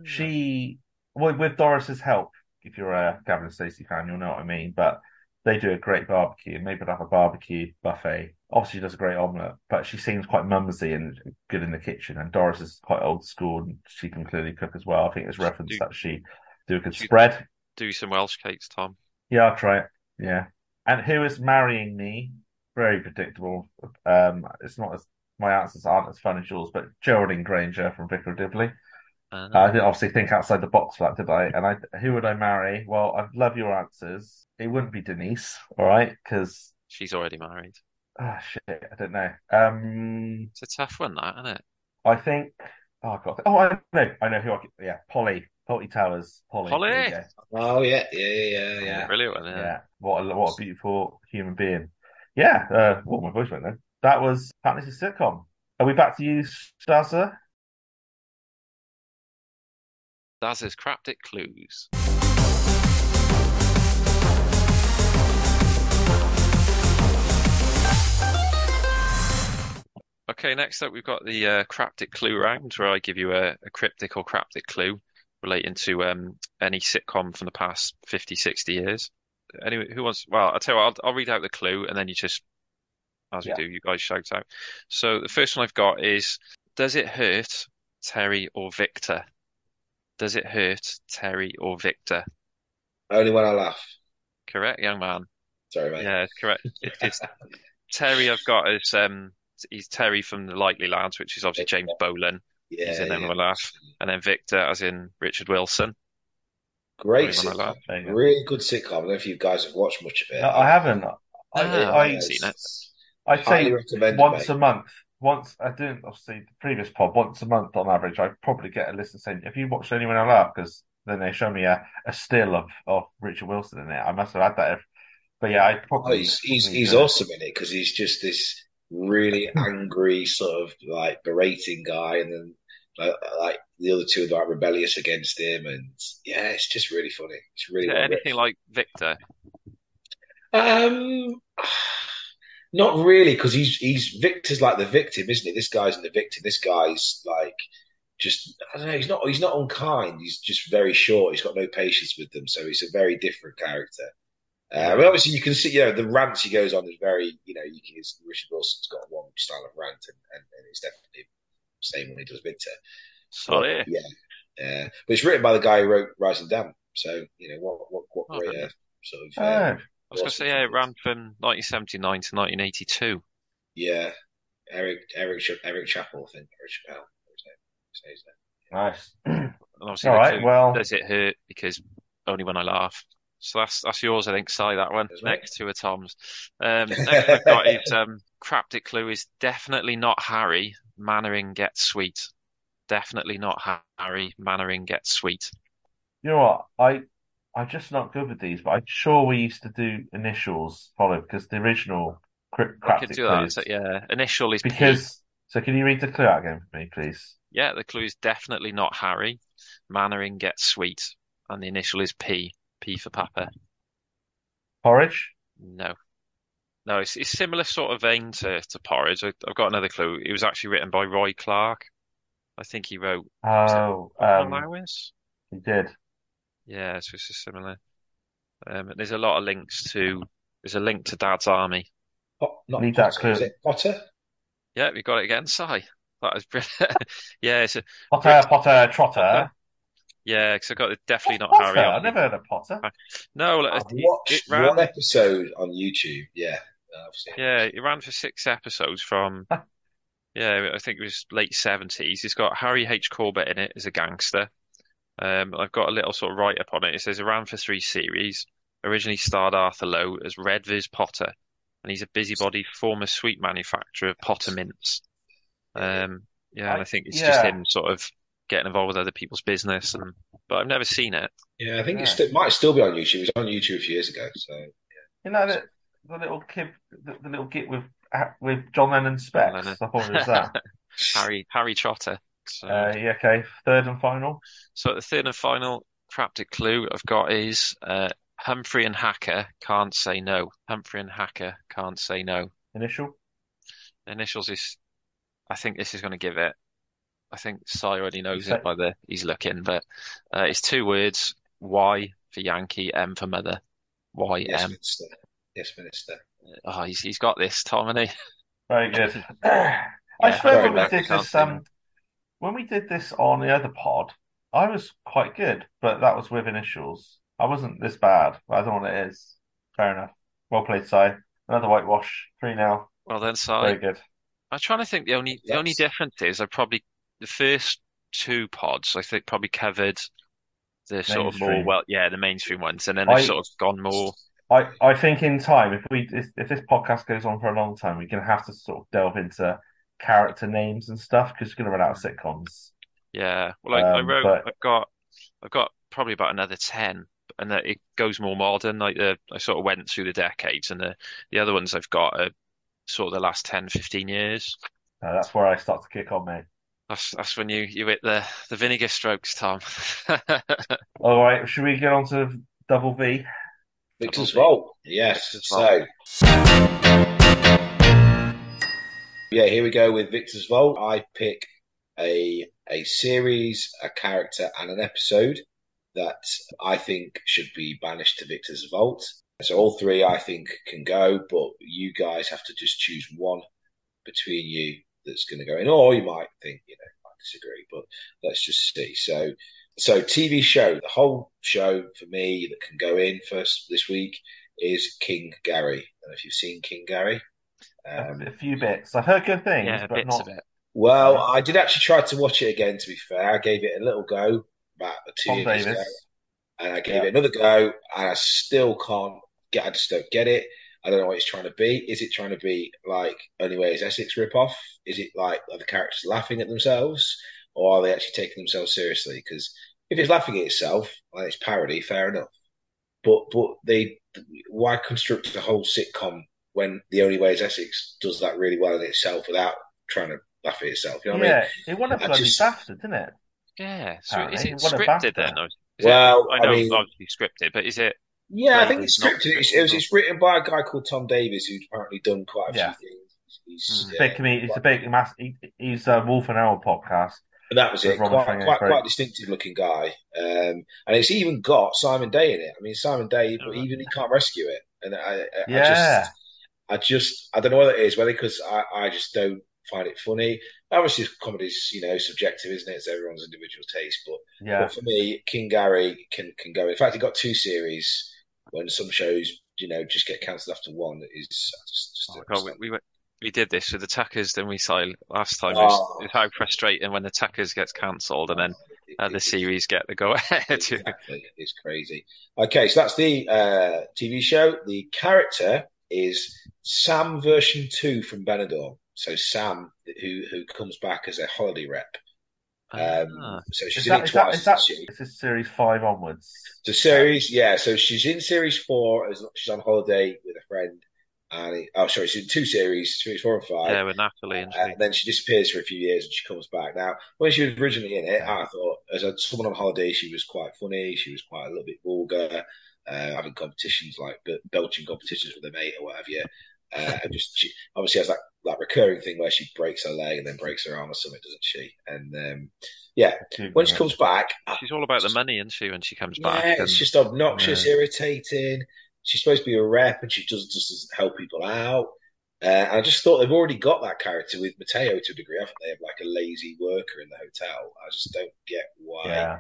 she, well, with Doris's help, if you're a Gavin and Stacey fan, you'll know what I mean. But they do a great barbecue, and maybe they'll have a barbecue buffet. Obviously, she does a great omelette, but she seems quite mumsy and good in the kitchen. And Doris is quite old school, and she can clearly cook as well. I think it's reference Do- that she do a good do- spread. Do some Welsh cakes, Tom. Yeah, I'll try it. Yeah. And who is marrying me? Very predictable. Um, it's not as my answers aren't as fun as yours, but Geraldine Granger from Vicar of Dibley. Uh, I didn't obviously think outside the box for that, did I? And I, who would I marry? Well, I love your answers. It wouldn't be Denise, all right? Because she's already married. Oh shit, I don't know. Um, It's a tough one, that, isn't it? I think. Oh god. Oh, I know. I know who. I could, yeah, Polly. Polly Towers. Polly. Polly? There you go. oh yeah, yeah, yeah, yeah. Brilliant one, Yeah. yeah. What a what a beautiful human being. Yeah. Uh, what my voice went then. That was Fantasy Sitcom. Are we back to you, Stazza? Daz's Craptic Clues. Okay, next up we've got the uh, Craptic Clue round, where I give you a, a cryptic or craptic clue relating to um, any sitcom from the past 50, 60 years. Anyway, who wants? Well, I'll tell you what, I'll, I'll read out the clue and then you just, as we Yeah. do, you guys shout out. So the first one I've got is Does it hurt Terry or Victor? Does it hurt Terry or Victor? Only when I laugh. Correct, young man. Sorry, mate. Yeah, it's correct. It, it's Terry. I've got is um, he's Terry from the Likely Lads, which is obviously James Bolam, yeah, he's in yeah. Only When I Laugh. and then Victor, as in Richard Wilson. Great Only When I sitcom. Laugh. There you go. Really good sitcom. I don't know if you guys have watched much of it. No, I haven't. I, Ah, I, I haven't seen it. I'd say once mate. a month. Once I didn't obviously the previous pod once a month on average. I'd probably get a list of saying, "Have you watched anyone I laugh?" Because then they show me a, a still of, of Richard Wilson in it. I must have had that. Every, but yeah, I Oh, probably he's he's, he's awesome in it because he's just this really angry sort of like berating guy, and then like, like the other two are like rebellious against him, and yeah, it's just really funny. It's really it well anything like Victor? Um, not really, because he's he's Victor's like the victim, isn't he? This guy's the victim. This guy's like just I don't know. He's not he's not unkind. He's just very short. He's got no patience with them, so he's a very different character. Uh, I mean, obviously, you can see, you know, the rants he goes on is very, you know, you can, Richard Wilson's got one style of rant, and, and, and it's definitely the same when he does Victor. Sorry. Yeah, yeah. But it's written by the guy who wrote Rising Damp, so you know what, what, what Oh, great uh, sort of. Oh, Uh, I was going to say, yeah, it ran from 1979 to 1982. Yeah, Eric, Eric, Eric Chappell, I think, Eric Chappell. his name. Say his name. nice. And obviously, All the well- does it hurt? Because only when I laugh. So that's that's yours, I think, Si, that one. Next to a Tom's. Um, [laughs] next I've got is um, Craptic Clue is definitely not Harry. Mainwaring gets sweet. definitely not Harry. Mainwaring gets sweet. You know what? I I'm just not good with these, but I'm sure we used to do initials followed because the original crypt- I could cryptic do that. clues. So, yeah, initial is P. Because so can you read the clue out again for me, please? Yeah, the clue is definitely not Harry. Mainwaring gets sweet, and the initial is P. P for Papa. Porridge? No. No, it's, it's similar sort of vein to, to Porridge. I, I've got another clue. It was actually written by Roy Clarke. I think he wrote Oh, um, Allowance. he did. Yeah, so it's a similar. Um, there's a lot of links to. There's a link to Dad's Army. Pot, not Need that clue. is it Potter? Yeah, we got it again, Si. That was brilliant. [laughs] yeah, it's a, Potter, Potter, Trotter. Potter. Yeah, because I've got it definitely What's not Potter? Harry. I've never heard of Potter. No, like, I've it, watched it ran. one episode on YouTube. Yeah, I've seen it. Yeah, it ran for six episodes from. [laughs] Yeah, I think it was late seventies. It's got Harry H. Corbett in it as a gangster. Um, I've got a little sort of write up on it. It says it ran for three series. Originally starred Arthur Lowe as Redvers Potter, and he's a busybody former sweet manufacturer of Potter mints. Um, yeah, and I- I think it's just him sort of getting involved with other people's business, and but I've never seen it. Yeah, I think Yeah. it's it might still be on YouTube. It was on YouTube a few years ago. So You know the, the little kid, the, the little git with with John Lennon specs. Lennon. I thought it was that. [laughs] Harry Harry Trotter. So, uh, yeah, okay. Third and final. so the third and final cryptic clue I've got is uh, Humphrey and Hacker can't say no. Humphrey and Hacker can't say no. Initial. Initials is, I think this is going to give it. I think Si already knows it by the he's looking, but uh, it's two words: Y for Yankee, M for mother. Y yes, M. Minister. Yes, Minister. Oh, he's he's got this, Tom, and he. Very good. [coughs] [coughs] Yeah, I swear when we did this, um, when we did this on the other pod, I was quite good, but that was with initials. I wasn't this bad, but I don't know what it is. Fair enough. Well played, Si. Another whitewash. Three now. Well then, Si, Very good. I'm trying to think. The only the only difference is I probably the first two pods I think probably covered the sort of more well, yeah, the mainstream ones, and then I- they've sort of gone more. I, I think in time, if we if, if this podcast goes on for a long time, we're going to have to sort of delve into character names and stuff because we're going to run out of sitcoms. Yeah, well, I, I Um, wrote. but- I've got I've got probably about another ten, and that it goes more modern. Like the I sort of went through the decades, and the the other ones I've got are sort of the last 10, 15 years. Uh, that's where I start to kick on, mate. That's that's when you you hit the the vinegar strokes, Tom. [laughs] All right, should we get on to double V? Victor's Double Vault. Yes. Victor's So, yeah, here we go with Victor's Vault. I pick a a series, a character, and an episode that I think should be banished to Victor's Vault. So all three I think can go, but you guys have to just choose one between you that's going to go in, or you might think, you know, I disagree, but let's just see. So, so TV show, the whole show for me that can go in first this week is King Gary. I don't know if you've seen King Gary. Um, a few bits. I've heard good things, yeah, but not. of it. well, I did actually try to watch it again. To be fair, I gave it a little go about two Tom years ago, and I gave Yeah. it another go, and I still can't get. I just don't get it. I don't know what it's trying to be. Is it trying to be like Only Way is Essex ripoff? Is it like are the characters laughing at themselves, or are they actually taking themselves seriously? Because if it's laughing at itself, and it's parody, fair enough. But but they why construct a whole sitcom when The Only Way is Essex does that really well in itself without trying to laugh at itself? You know what I mean? Yeah, it won a I bloody just- BAFTA, didn't it? Yeah. So Apparently, is it it scripted then? Or is Well, I I know mean- obviously scripted, but is it? Yeah, I think it's scripted. It's, it was, it's written by a guy called Tom Davis, who's apparently done quite a Yeah. few things. He's, Mm. yeah, Big comedian. He's a big mass. He, he's a Wolf and Owl podcast. and that was it. Quite, quite, quite distinctive looking guy. Um, and it's even got Simon Day in it. I mean, Simon Day, but Oh, even he can't rescue it. And I, I, I Yeah. just, I just, I don't know what it is. Whether because I, I just don't find it funny. Obviously, comedy's you know subjective, isn't it? It's everyone's individual taste, but Yeah, But for me, King Gary can can go. In fact, he got two series. When some shows, you know, just get cancelled after one, is just, just Oh, God, we, we went- we did this with the then we saw last time. It Oh. was, it's how frustrating when the Tuckers gets cancelled and then uh, the series get the go [laughs] ahead. exactly, it's crazy. Okay, so that's the uh, TV show. The character is Sam version two from Benidorm. So Sam, who who comes back as a holiday rep. Um, Ah. so she's Is in that, it is that, twice. is that, she- is series five onwards? The series, yeah. So she's in series four. as She's on holiday with a friend, and it, oh, sorry, she's in two series, series four and five. Yeah, with Natalie and Uh, and then she disappears for a few years and she comes back. Now, when she was originally in it, I thought as a, someone on holiday, she was quite funny. She was quite a little bit vulgar, uh, having competitions like belching competitions with a mate or whatever. Yeah. Uh, and just she obviously has that, that recurring thing where she breaks her leg and then breaks her arm or something, doesn't she? And um, yeah, when she comes back, She's all about the money, isn't she, when she comes back? yeah, And it's just obnoxious, irritating. She's supposed to be a rep, and she just, just doesn't just help people out. Uh, and I just thought they've already got that character with Mateo to a degree, haven't they? Of like a lazy worker in the hotel. I just don't get why Yeah,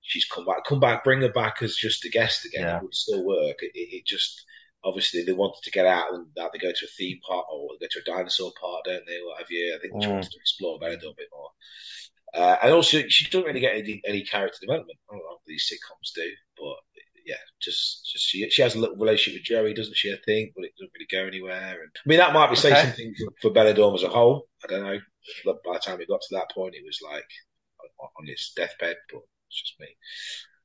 she's come back. Come back, bring her back as just a guest again. Yeah. It would still work. It, it, it just obviously they wanted to get out and that they go to a theme park or they go to a dinosaur park, don't they? What have you? I think they Mm. wanted to explore Benidorm a bit more. Uh, and also, she doesn't really get any, any character development. I don't know if these sitcoms do, but yeah, just, just she she has a little relationship with Joey, doesn't she? I think, but it doesn't really go anywhere. And I mean, that might be saying Okay. something for, for Benidorm as a whole. I don't know. But by the time it got to that point, it was like on, its deathbed, but it's just me.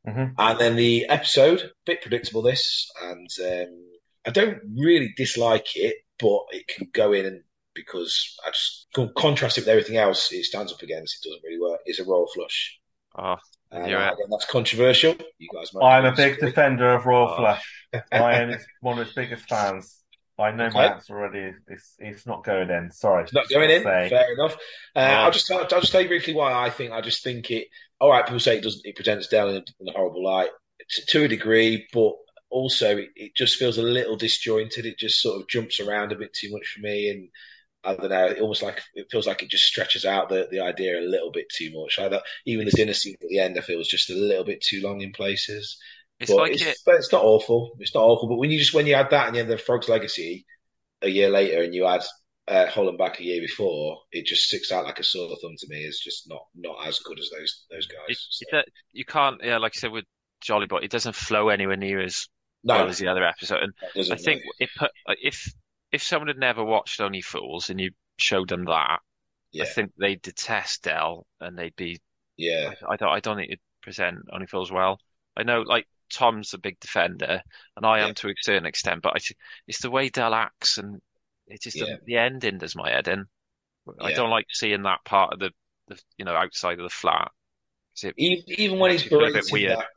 Mhm. And then the episode, bit predictable this, and um, I don't really dislike it, but it can go in and because I just con- contrast it with everything else it stands up against, it doesn't really work. It's a royal flush. oh, And You're right. again, that's controversial. You guys might I'm a big disagree. defender of Royal Oh. Flush. [laughs] I am one of his biggest fans. I know my Okay. answer already. It's it's not going in. Sorry, It's not going in. say. Fair enough. Uh, Oh. I'll just I'll, I'll just tell you briefly why I think. I just think it. All right, people say it doesn't. It presents Del in, in a horrible light to, to a degree, but also it, it just feels a little disjointed. It just sort of jumps around a bit too much for me, and I don't know. It almost like it feels like it just stretches out the, the idea a little bit too much. Even the dinner scene at the end, I feel is just a little bit too long in places. it's but like it's, it. but it's not awful. It's not awful. But when you just when you add that and you had the Frog's Legacy a year later, and you add uh, Hull and Back a year before, it just sticks out like a sore thumb to me. It's just not not as good as those those guys. It, So, it, you can't, yeah, like I said with Jolly Boy, it doesn't flow anywhere near as no, well as the other episode. And I think it put if if someone had never watched Only Fools and you showed them that, yeah, I think they'd detest Del and they'd be. yeah, I, I don't. I don't think it'd present Only Fools well. I know, like Tom's a big defender, and I am to a certain extent, but I, it's the way Del acts, and it just Yeah. the ending does my head in. I Yeah. don't like seeing that part of the, the you know, outside of the flat. it- even even when he's you a bit berating weird. that.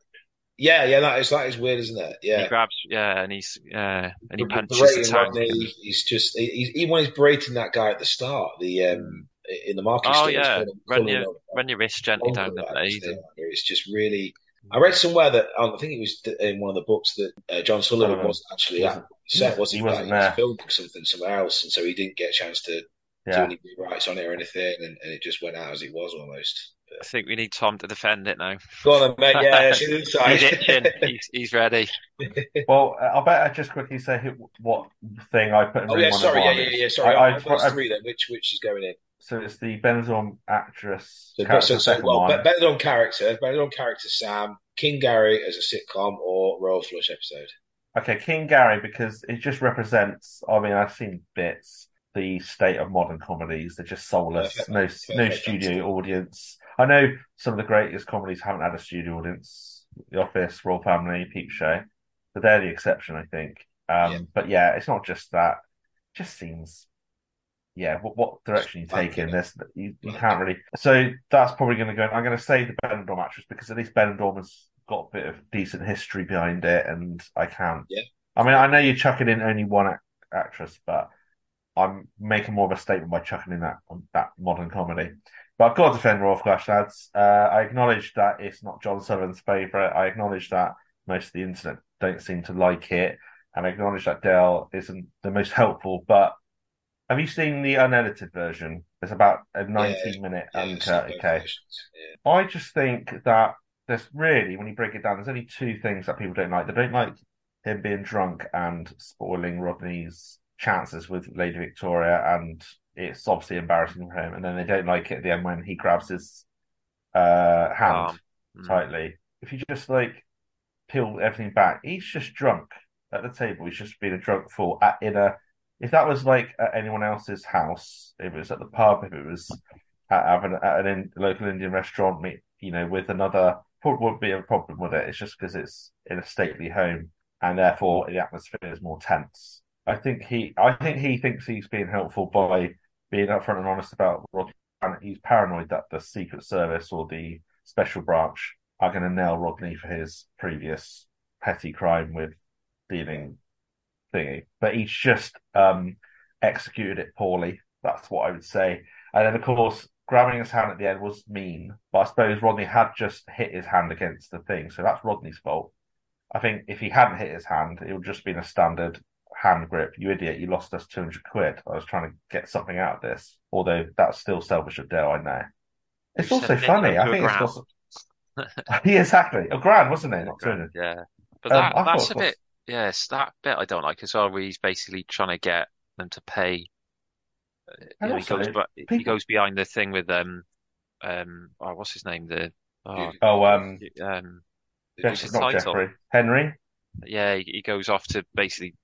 Yeah, yeah, that is that is weird, isn't it? He Yeah. grabs, yeah, and he's, yeah, and he But- punches berating the tank. Rodney, and- he's just he, he's, even when he's berating that guy at the start, the um in the market Oh, store, yeah. Run your- him a- Run your wrist gently down the about blade. It's just really. I read somewhere that um, I think it was in one of the books that uh, John Sullivan Sullivan. wasn't actually Wasn't- at set, was he he? wasn't Like, he was there. filming something somewhere else, and so he didn't get a chance to do Yeah. any rewrites on it or anything, and, and it just went out as it was almost. I think we need Tom to defend it now. Go on, then, mate. Yeah, it's [laughs] inside. He's itching. He's, he's ready. [laughs] Well, uh, I bet I just quickly say what thing I put in oh room yeah, one sorry. and Yeah, yeah, yeah. Sorry, I, I, I, I've got I- three then. Which which is going in? so it's the Benidorm actress. So, character, so, the so second well, one. Be- Benidorm character, Benidorm character Sam, King Gary as a sitcom, or Royal Flush episode. Okay, King Gary, because it just represents. I mean, I've seen bits. The state of modern comedies, they're just soulless. No, no studio audience. I know some of the greatest comedies haven't had a studio audience. The Office, Royal Family, Peep Show, but they're the exception, I think. Um, Yeah. But yeah, it's not just that. It just seems, yeah, what, what direction you take in this, you, you can't really. So that's probably going to go. I'm going to say the Benidorm actress because at least Benidorm has got a bit of decent history behind it, and I can't. Yeah. I mean, I know you're chucking in only one act- actress, but I'm making more of a statement by chucking in that that modern comedy. But I've got to defend Royal Flush, lads. Uh, I acknowledge that it's not John Sullivan's favourite. I acknowledge that most of the internet don't seem to like it, and I acknowledge that Del isn't the most helpful. But have you seen the unedited version? It's about a 19 minute Yeah, uncut. Okay. Yeah. I just think that there's really, when you break it down, there's only two things that people don't like. They don't like him being drunk and spoiling Rodney's chances with Lady Victoria, and it's obviously embarrassing for him. And then they don't like it at the end when he grabs his uh, hand mm. tightly. If you just like peel everything back, he's just drunk at the table. He's just been a drunk fool at in a. If that was like at anyone else's house, if it was at the pub, if it was at, at an in, local Indian restaurant, you know, with another. Probably wouldn't be a problem with it. It's just because it's in a stately home, and therefore the atmosphere is more tense. I think he, I think he thinks he's being helpful by being upfront and honest about Rodney. He's paranoid that the Secret Service or the Special Branch are going to nail Rodney for his previous petty crime with dealing thingy, but he's just um, executed it poorly. That's what I would say. And then, of course, grabbing his hand at the end was mean, but I suppose Rodney had just hit his hand against the thing, so that's Rodney's fault. I think if he hadn't hit his hand, it would just been a standard hand grip. You idiot, you lost us 200 quid. I was trying to get something out of this, although that's still selfish of Del, I know. It's also funny. I think it's got. [laughs] yeah, exactly. A grand, wasn't it? 200. Yeah. But that, um, that's a bit, yes, that bit I don't like as well, where he's basically trying to get them to pay. You know, he goes, people... he goes behind the thing with um, um, oh, what's his name? The oh, oh um, um, his not title? Jeffrey Henry. Yeah, he, he goes off to basically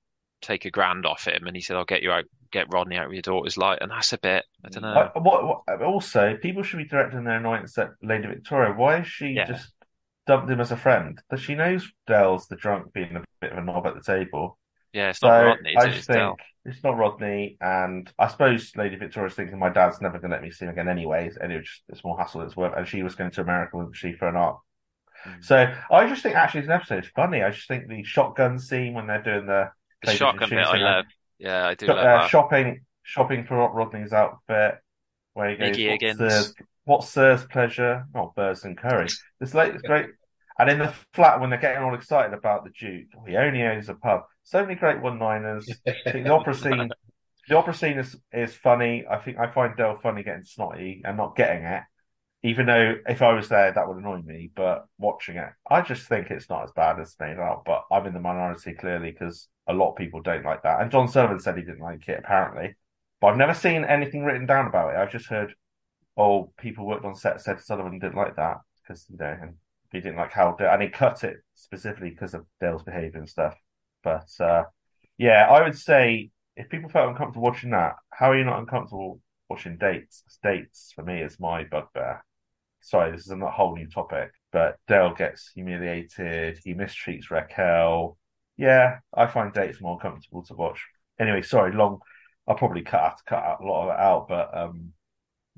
take a grand off him, and he said, "I'll get you out, get Rodney out of your daughter's light," and that's a bit. I don't know. What, what, also, people should be directing their annoyance at Lady Victoria. Why is she yeah. just dumped him as a friend? Does she knows Del's the drunk being a bit of a knob at the table? Yeah, it's not so Rodney. I just think Del. it's not Rodney, and I suppose Lady Victoria's thinking my dad's never going to let me see him again, anyways, and it was just, it's more hassle than it's worth. And she was going to America, wasn't she, for an art? Mm. So I just think actually it's an episode. It's funny. I just think the shotgun scene when they're doing the, the shotgun bit, I love. Yeah, I do love uh, that. Shopping, shopping for Rodney's outfit, where he goes, Iggy "What's Sir's, what's Sir's pleasure?" Not birds and curry. This late, great. And in the flat, when they're getting all excited about the Duke, oh, he only owns a pub. So many great one-liners. the opera [laughs] scene, the opera scene is, is funny. I think I find Dell funny getting snotty and not getting it. Even though if I was there, that would annoy me. But watching it, I just think it's not as bad as made out. But I'm in the minority clearly because a lot of people don't like that. And John Sullivan said he didn't like it apparently. But I've never seen anything written down about it. I've just heard, oh, people worked on set said Sullivan didn't like that because you know, and he didn't like how and he cut it specifically because of Del's behaviour and stuff. But uh, yeah, I would say if people felt uncomfortable watching that, how are you not uncomfortable watching dates? Dates for me is my bugbear. Sorry, this is a whole new topic, but Del gets humiliated. He mistreats Raquel. Yeah, I find dates more comfortable to watch. Anyway, sorry, long. I'll probably cut out, cut out a lot of it out, but um,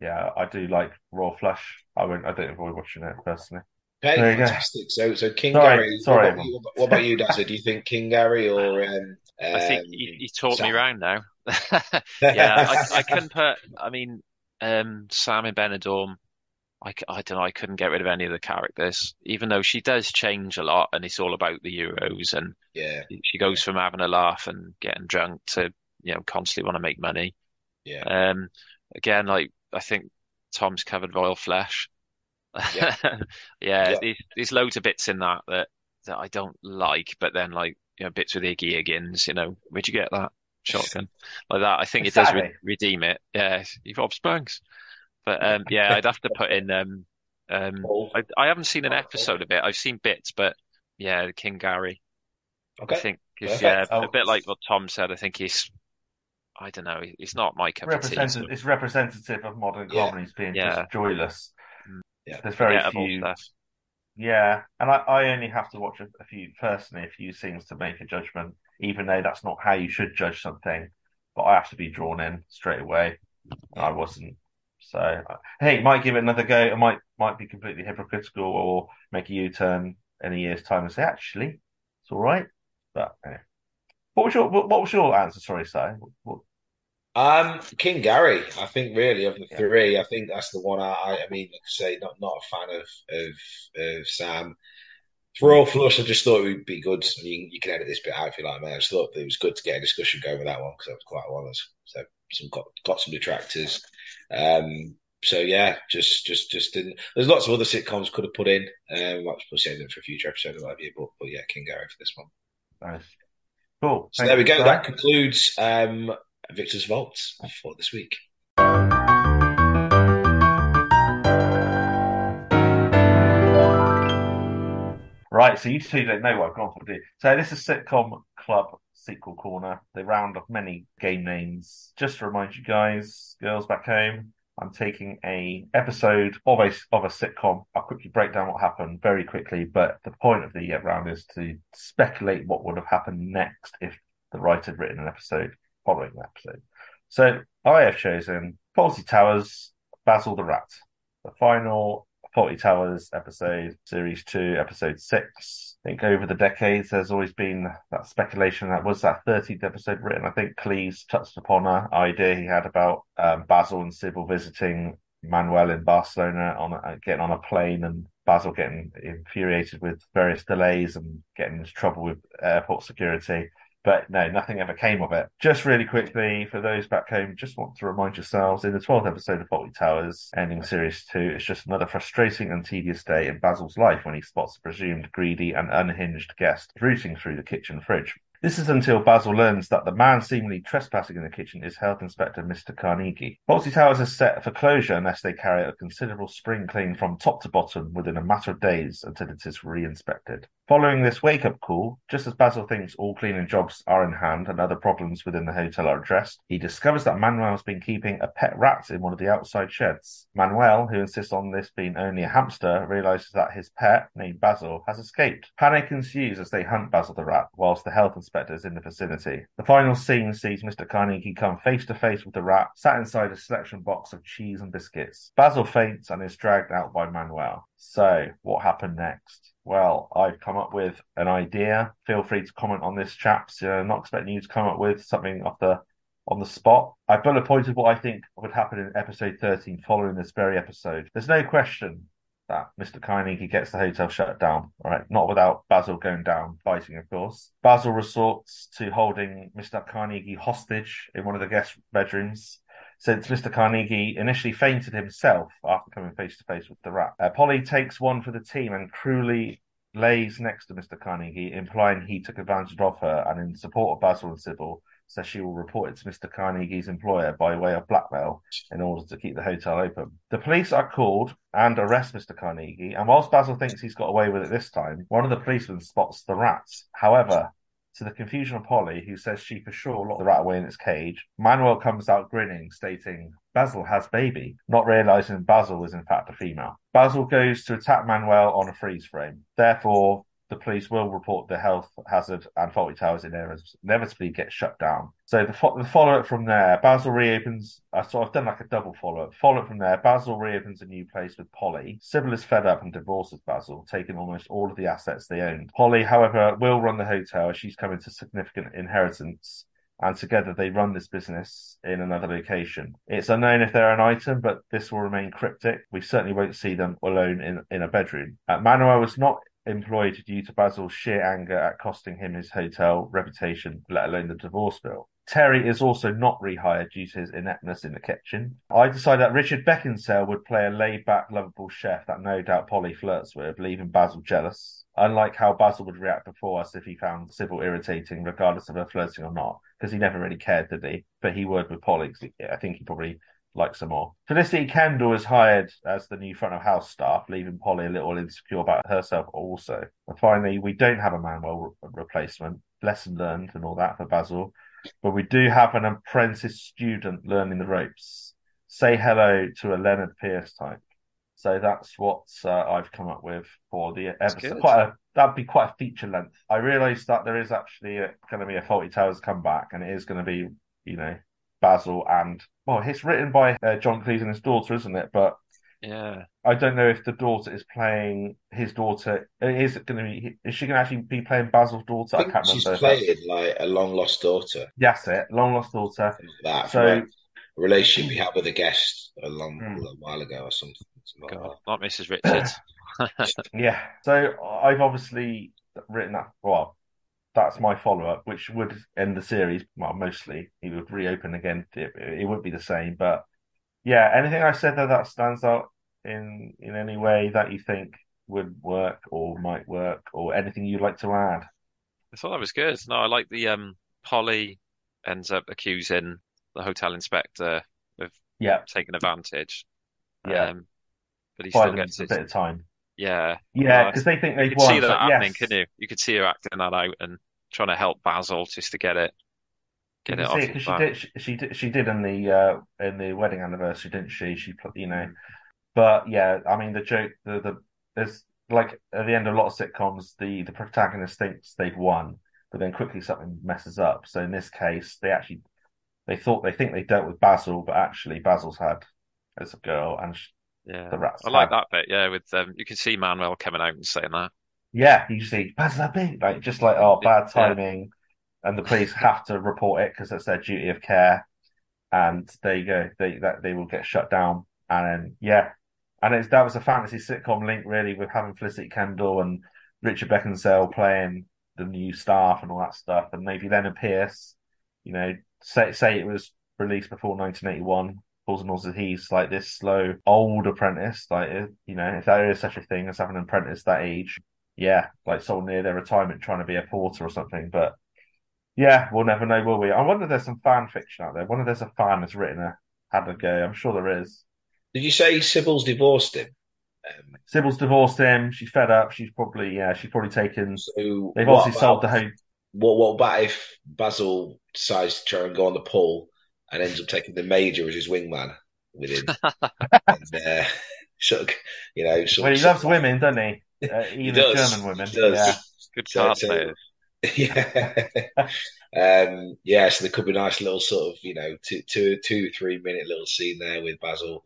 yeah, I do like Royal Flush. I won't. I don't avoid watching it personally. Okay, fantastic. So, so King sorry, Gary. Sorry. What about, you, what about you, Dazza? Do you think King Gary or? Um, I think you, you taught Sam? me around now. [laughs] yeah, I, I, couldn't put. I mean, um, Sam in Benidorm. I, I don't know. I couldn't get rid of any of the characters, even though she does change a lot, and it's all about the euros. And yeah, she goes from having a laugh and getting drunk to you know constantly want to make money. Yeah. Um. Again, like I think Tom's covered royal flush. Yeah, [laughs] yeah, yeah. There's, there's, loads of bits in that that that I don't like, but then like you know bits with Iggy Higgins, you know, where'd you get that shotgun [laughs] like that? I think it does re- redeem it. Yeah, Bob Spanks. But um, yeah, I'd have to put in. Um, um, I, I haven't seen an episode of it. I've seen bits, but yeah, King Gary. Okay. I think because yeah, a bit like what Tom said. I think he's I don't know. He's not my cup of tea. So. It's representative of modern yeah. comedies being yeah. just joyless. Yeah, there's very few. Stuff. Yeah, and I, I only have to watch a, a, few personally, a few scenes to make a judgment, even though that's not how you should judge something. But I have to be drawn in straight away. I wasn't. So uh, hey, might give it another go. It might might be completely hypocritical or make a U turn in a year's time and say actually it's all right. But anyway. what was your what, was your answer? Sorry, Si. What, um, King Gary, I think really of the three, I think that's the one. I, I mean, like I say, not not a fan of of, of Sam. Royal Flush, I just thought it would be good. Mean, you can edit this bit out if you like, man. I just thought it was good to get a discussion going with that one because that was quite a while. So some got got some detractors. Um, so yeah, just just just didn't. There's lots of other sitcoms could have put in. Um, might we'll save them for a future episode, of you. But but yeah, King Gary for this one. Nice. Cool. So Thank there we go. That concludes um, Victor's Vault for this week. Right, so you two don't know what I've gone for, do you? So this is Sitcom Club Sequel Corner. They round off many game names. Just to remind you guys, girls back home, I'm taking a episode of a of a sitcom. I'll quickly break down what happened very quickly, but the point of the round is to speculate what would have happened next if the writer had written an episode following the episode. So I have chosen Fawlty Towers, Basil the Rat, the final Fawlty Towers episode, series two, episode six. I think over the decades, there's always been that speculation that was that 13th episode written. I think Cleese touched upon an idea he had about um, Basil and Sybil visiting Manuel in Barcelona on uh, getting on a plane and Basil getting infuriated with various delays and getting into trouble with airport security. But no, nothing ever came of it. Just really quickly, for those back home, just want to remind yourselves in the 12th episode of Fawlty Towers, ending series two, it's just another frustrating and tedious day in Basil's life when he spots a presumed greedy and unhinged guest rooting through the kitchen fridge. This is until Basil learns that the man seemingly trespassing in the kitchen is Health Inspector Mr. Carnegie. Fawlty Towers is set for closure unless they carry out a considerable spring clean from top to bottom within a matter of days until it is re-inspected. Following this wake-up call, just as Basil thinks all cleaning jobs are in hand and other problems within the hotel are addressed, he discovers that Manuel's been keeping a pet rat in one of the outside sheds. Manuel, who insists on this being only a hamster, realizes that his pet, named Basil, has escaped. Panic ensues as they hunt Basil the rat, whilst the health inspectors in the vicinity. The final scene sees Mr. Carnegie come face to face with the rat, sat inside a selection box of cheese and biscuits. Basil faints and is dragged out by Manuel. So, what happened next? Well, I've come up with an idea. Feel free to comment on this, chaps. Uh, not expecting you to come up with something off the on the spot. I bullet pointed what I think would happen in episode 13 following this very episode. There's no question that Mr. Carnegie gets the hotel shut down, right? Not without Basil going down, fighting, of course. Basil resorts to holding Mr. Carnegie hostage in one of the guest bedrooms since Mr. Carnegie initially fainted himself after coming face to face with the rat. Uh, Polly takes one for the team and cruelly lays next to Mr. Carnegie, implying he took advantage of her and in support of Basil and Sybil, says she will report it to Mr. Carnegie's employer by way of blackmail in order to keep the hotel open. The police are called and arrest Mr. Carnegie, and whilst Basil thinks he's got away with it this time, one of the policemen spots the rats. However, to the confusion of Polly, who says she for sure locked the rat away in its cage, Manuel comes out grinning, stating, Basil has baby, not realizing Basil is in fact a female. Basil goes to attack Manuel on a freeze frame. Therefore, the police will report the health hazard and Fawlty Towers in areas inevitably get shut down. So the, fo- the follow up from there, Basil reopens. Uh, so I've done like a double follow up. Follow up from there, Basil reopens a new place with Polly. Sybil is fed up and divorces Basil, taking almost all of the assets they owned. Polly, however, will run the hotel as she's come into significant inheritance and together they run this business in another location. It's unknown if they're an item, but this will remain cryptic. We certainly won't see them alone in, in a bedroom. Uh, Manuel was not employed due to Basil's sheer anger at costing him his hotel reputation, let alone the divorce bill. Terry is also not rehired due to his ineptness in the kitchen. I decided that Richard Beckinsale would play a laid-back, lovable chef that no doubt Polly flirts with, leaving Basil jealous. Unlike how Basil would react before us if he found Sybil irritating, regardless of her flirting or not, because he never really cared, did he? But he would with Polly. I think he probably like some more. Felicity Kendal is hired as the new front of house staff, leaving Polly a little insecure about herself also. And finally, we don't have a Manuel re- replacement. Lesson learned and all that for Basil. But we do have an apprentice student learning the ropes. Say hello to a Leonard Pearce type. So that's what uh, I've come up with for the episode. Quite a, that'd be quite a feature length. I realised that there is actually going to be a Fawlty Towers comeback, and it is going to be, you know, Basil and well, it's written by uh, John Cleese and his daughter, isn't it? But yeah, I don't know if the daughter is playing his daughter. Is it going to be? Is she going to actually be playing Basil's daughter? I, I can't she's remember. She's playing like a long lost daughter. That's it, long lost daughter. That so. a relationship we had with a guest a long, mm. a while ago or something. God, not Mrs. Richards. [laughs] yeah. So I've obviously written that. Well, that's my follow up, which would end the series. Well, mostly he would reopen again. It, it would be the same, but yeah, anything I said there that stands out in in any way that you think would work or might work, or anything you'd like to add? I thought that was good. No, I like the um Polly ends up accusing the hotel inspector of yeah taking advantage. Yeah, um, but he still gets his... a bit of time. Yeah, yeah, because they think they've you won. See that happening, yes. can you? You could see her acting that out and trying to help Basil just to get it, Get it off see his because she did. She, she did. She did in the uh, in the wedding anniversary, didn't she? She, put- you know. But yeah, I mean, the joke, the the there's like at the end of a lot of sitcoms, the the protagonist thinks they've won, but then quickly something messes up. So in this case, they actually they thought they think they dealt with Basil, but actually Basil's had as a girl, and sh Yeah, the rats I like had that bit. Yeah, with um, you can see Manuel coming out and saying that. Yeah, you see, Basil that like just like oh, bad Yeah. timing, and the police have to report it because it's their duty of care, and there you go, they that they will get shut down, and then yeah, and it's that was a fantasy sitcom link really with having Felicity Kendal and Richard Beckinsale playing the new staff and all that stuff, and maybe Leonard Pearce, you know, say say it was released before 1981. Balls and Balls he's like this slow old apprentice, like you know, if there is such a thing as having an apprentice that age, yeah, like someone near their retirement trying to be a porter or something. But yeah, we'll never know, will we? I wonder if there's some fan fiction out there. I wonder if there's a fan that's written a had a go. I'm sure there is. Did you say Sybil's divorced him? Um, Sybil's divorced him. She's fed up. She's probably yeah. She's probably taken. so They've obviously sold the about- home. What what about if Basil decides to try and go on the pull and ends up taking the major as his wingman with him? [laughs] and, uh, sort of, you know, sort Well, he loves women, doesn't he? Uh, [laughs] He even does. German women. He does. Yeah. Good So- so- players. [laughs] Yeah. um, yeah, so there could be a nice little sort of, you know, two, two, two, three minute little scene there with Basil,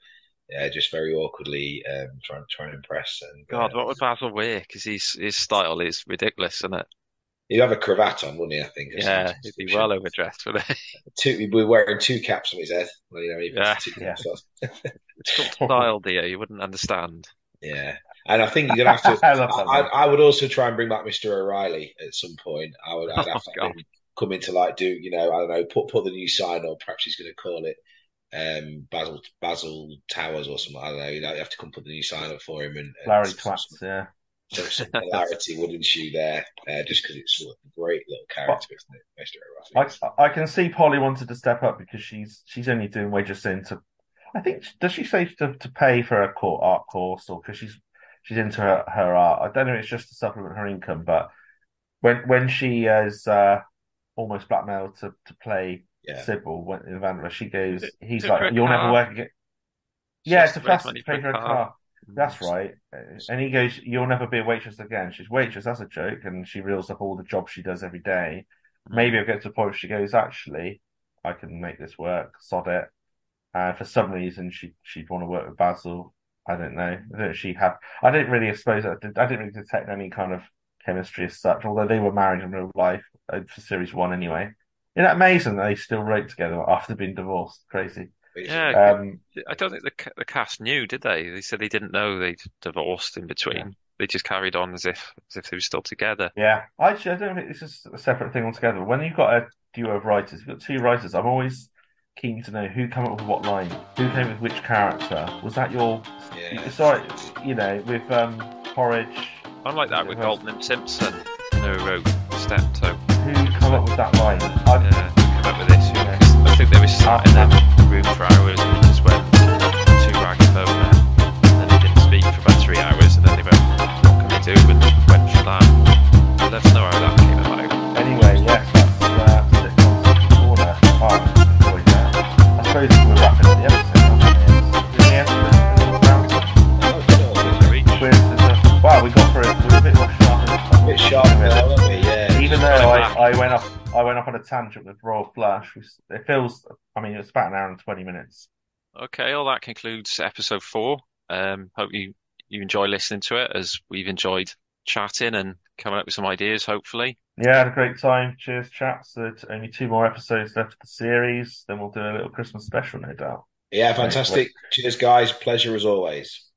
yeah, just very awkwardly um, trying trying to impress. And God, uh, what would Basil wear? Because his his style is ridiculous, isn't it? he'd have a cravat on, wouldn't he? I think. Yeah, something. he'd be well overdressed for it. Two, he'd be wearing two caps on his head. Well, you know, he puts Yeah. two Yeah. [laughs] caps on. It's called style, dear. You wouldn't understand. Yeah, and I think you're gonna have to. [laughs] I that. I. I would also try and bring back Mr. O'Reilly at some point. I would. I'd [laughs] Oh, have to God. have him come in to like do, you know, I don't know, put put the new sign or Perhaps he's going to call it um, Basil Basil Towers or something. I don't know. You know, you have to come put the new sign up for him and, and Larry some, Twats. Yeah. some, [laughs] some hilarity would ensue there, uh, just because it's sort of a great little character, isn't it, Mr. O'Reilly? I I can see Polly wanted to step up because she's she's only doing waitressing to. I think does she say to to pay for a court art course or because she's she's into her, her art. I don't know. if It's just to supplement her income, but when when she is uh, almost blackmailed to to play Yeah. Sybil when, in Vanderbilt, she goes. Is it- He's is like, "You'll never work again." She Yeah, it's a to raise fast to pay for a car. car. That's right. And he goes, "You'll never be a waitress again." She's waitress. That's a joke, and she reels up all the jobs she does every day. Maybe I'll get to the point where she goes, "Actually, I can make this work. Sod it." And for some reason, she she'd want to work with Basil. I don't know. I don't know she had. I didn't really suppose I, did, I didn't really detect any kind of chemistry as such. Although they were married in real life uh, for series one anyway. Isn't that amazing that they still wrote together after being divorced? Crazy. Yeah, Um, I don't think the the cast knew, did they? They said they didn't know they'd divorced in between. Yeah. They just carried on as if as if they were still together. Yeah, actually, I don't think this is a separate thing altogether. When you've got a duo of writers, you've got two writers. I'm always keen to know who came up with what line, who came up with which character. Was that your? Yeah. Sorry, you know, with um Porridge, I'm like that with Yeah, Galton and Simpson, who wrote Steptoe. who come up with that line? I, Yeah, come up with this. Yeah. I think they were sat in the room for hours and we just went to Ragaphone there. And then they didn't speak for about three hours and then they went, what can we do? And went for that. Let us know how that came I, I went off I went off on a tangent with Royal Flush, it feels I mean it's about an hour and twenty minutes. Okay, well that concludes episode four. Um, hope you you enjoy listening to it as we've enjoyed chatting and coming up with some ideas. Hopefully, Yeah, had a great time. Cheers, chaps. There's only two more episodes left of the series. Then we'll do a little Christmas special, no doubt. Yeah, fantastic. Cheers, guys. Pleasure as always.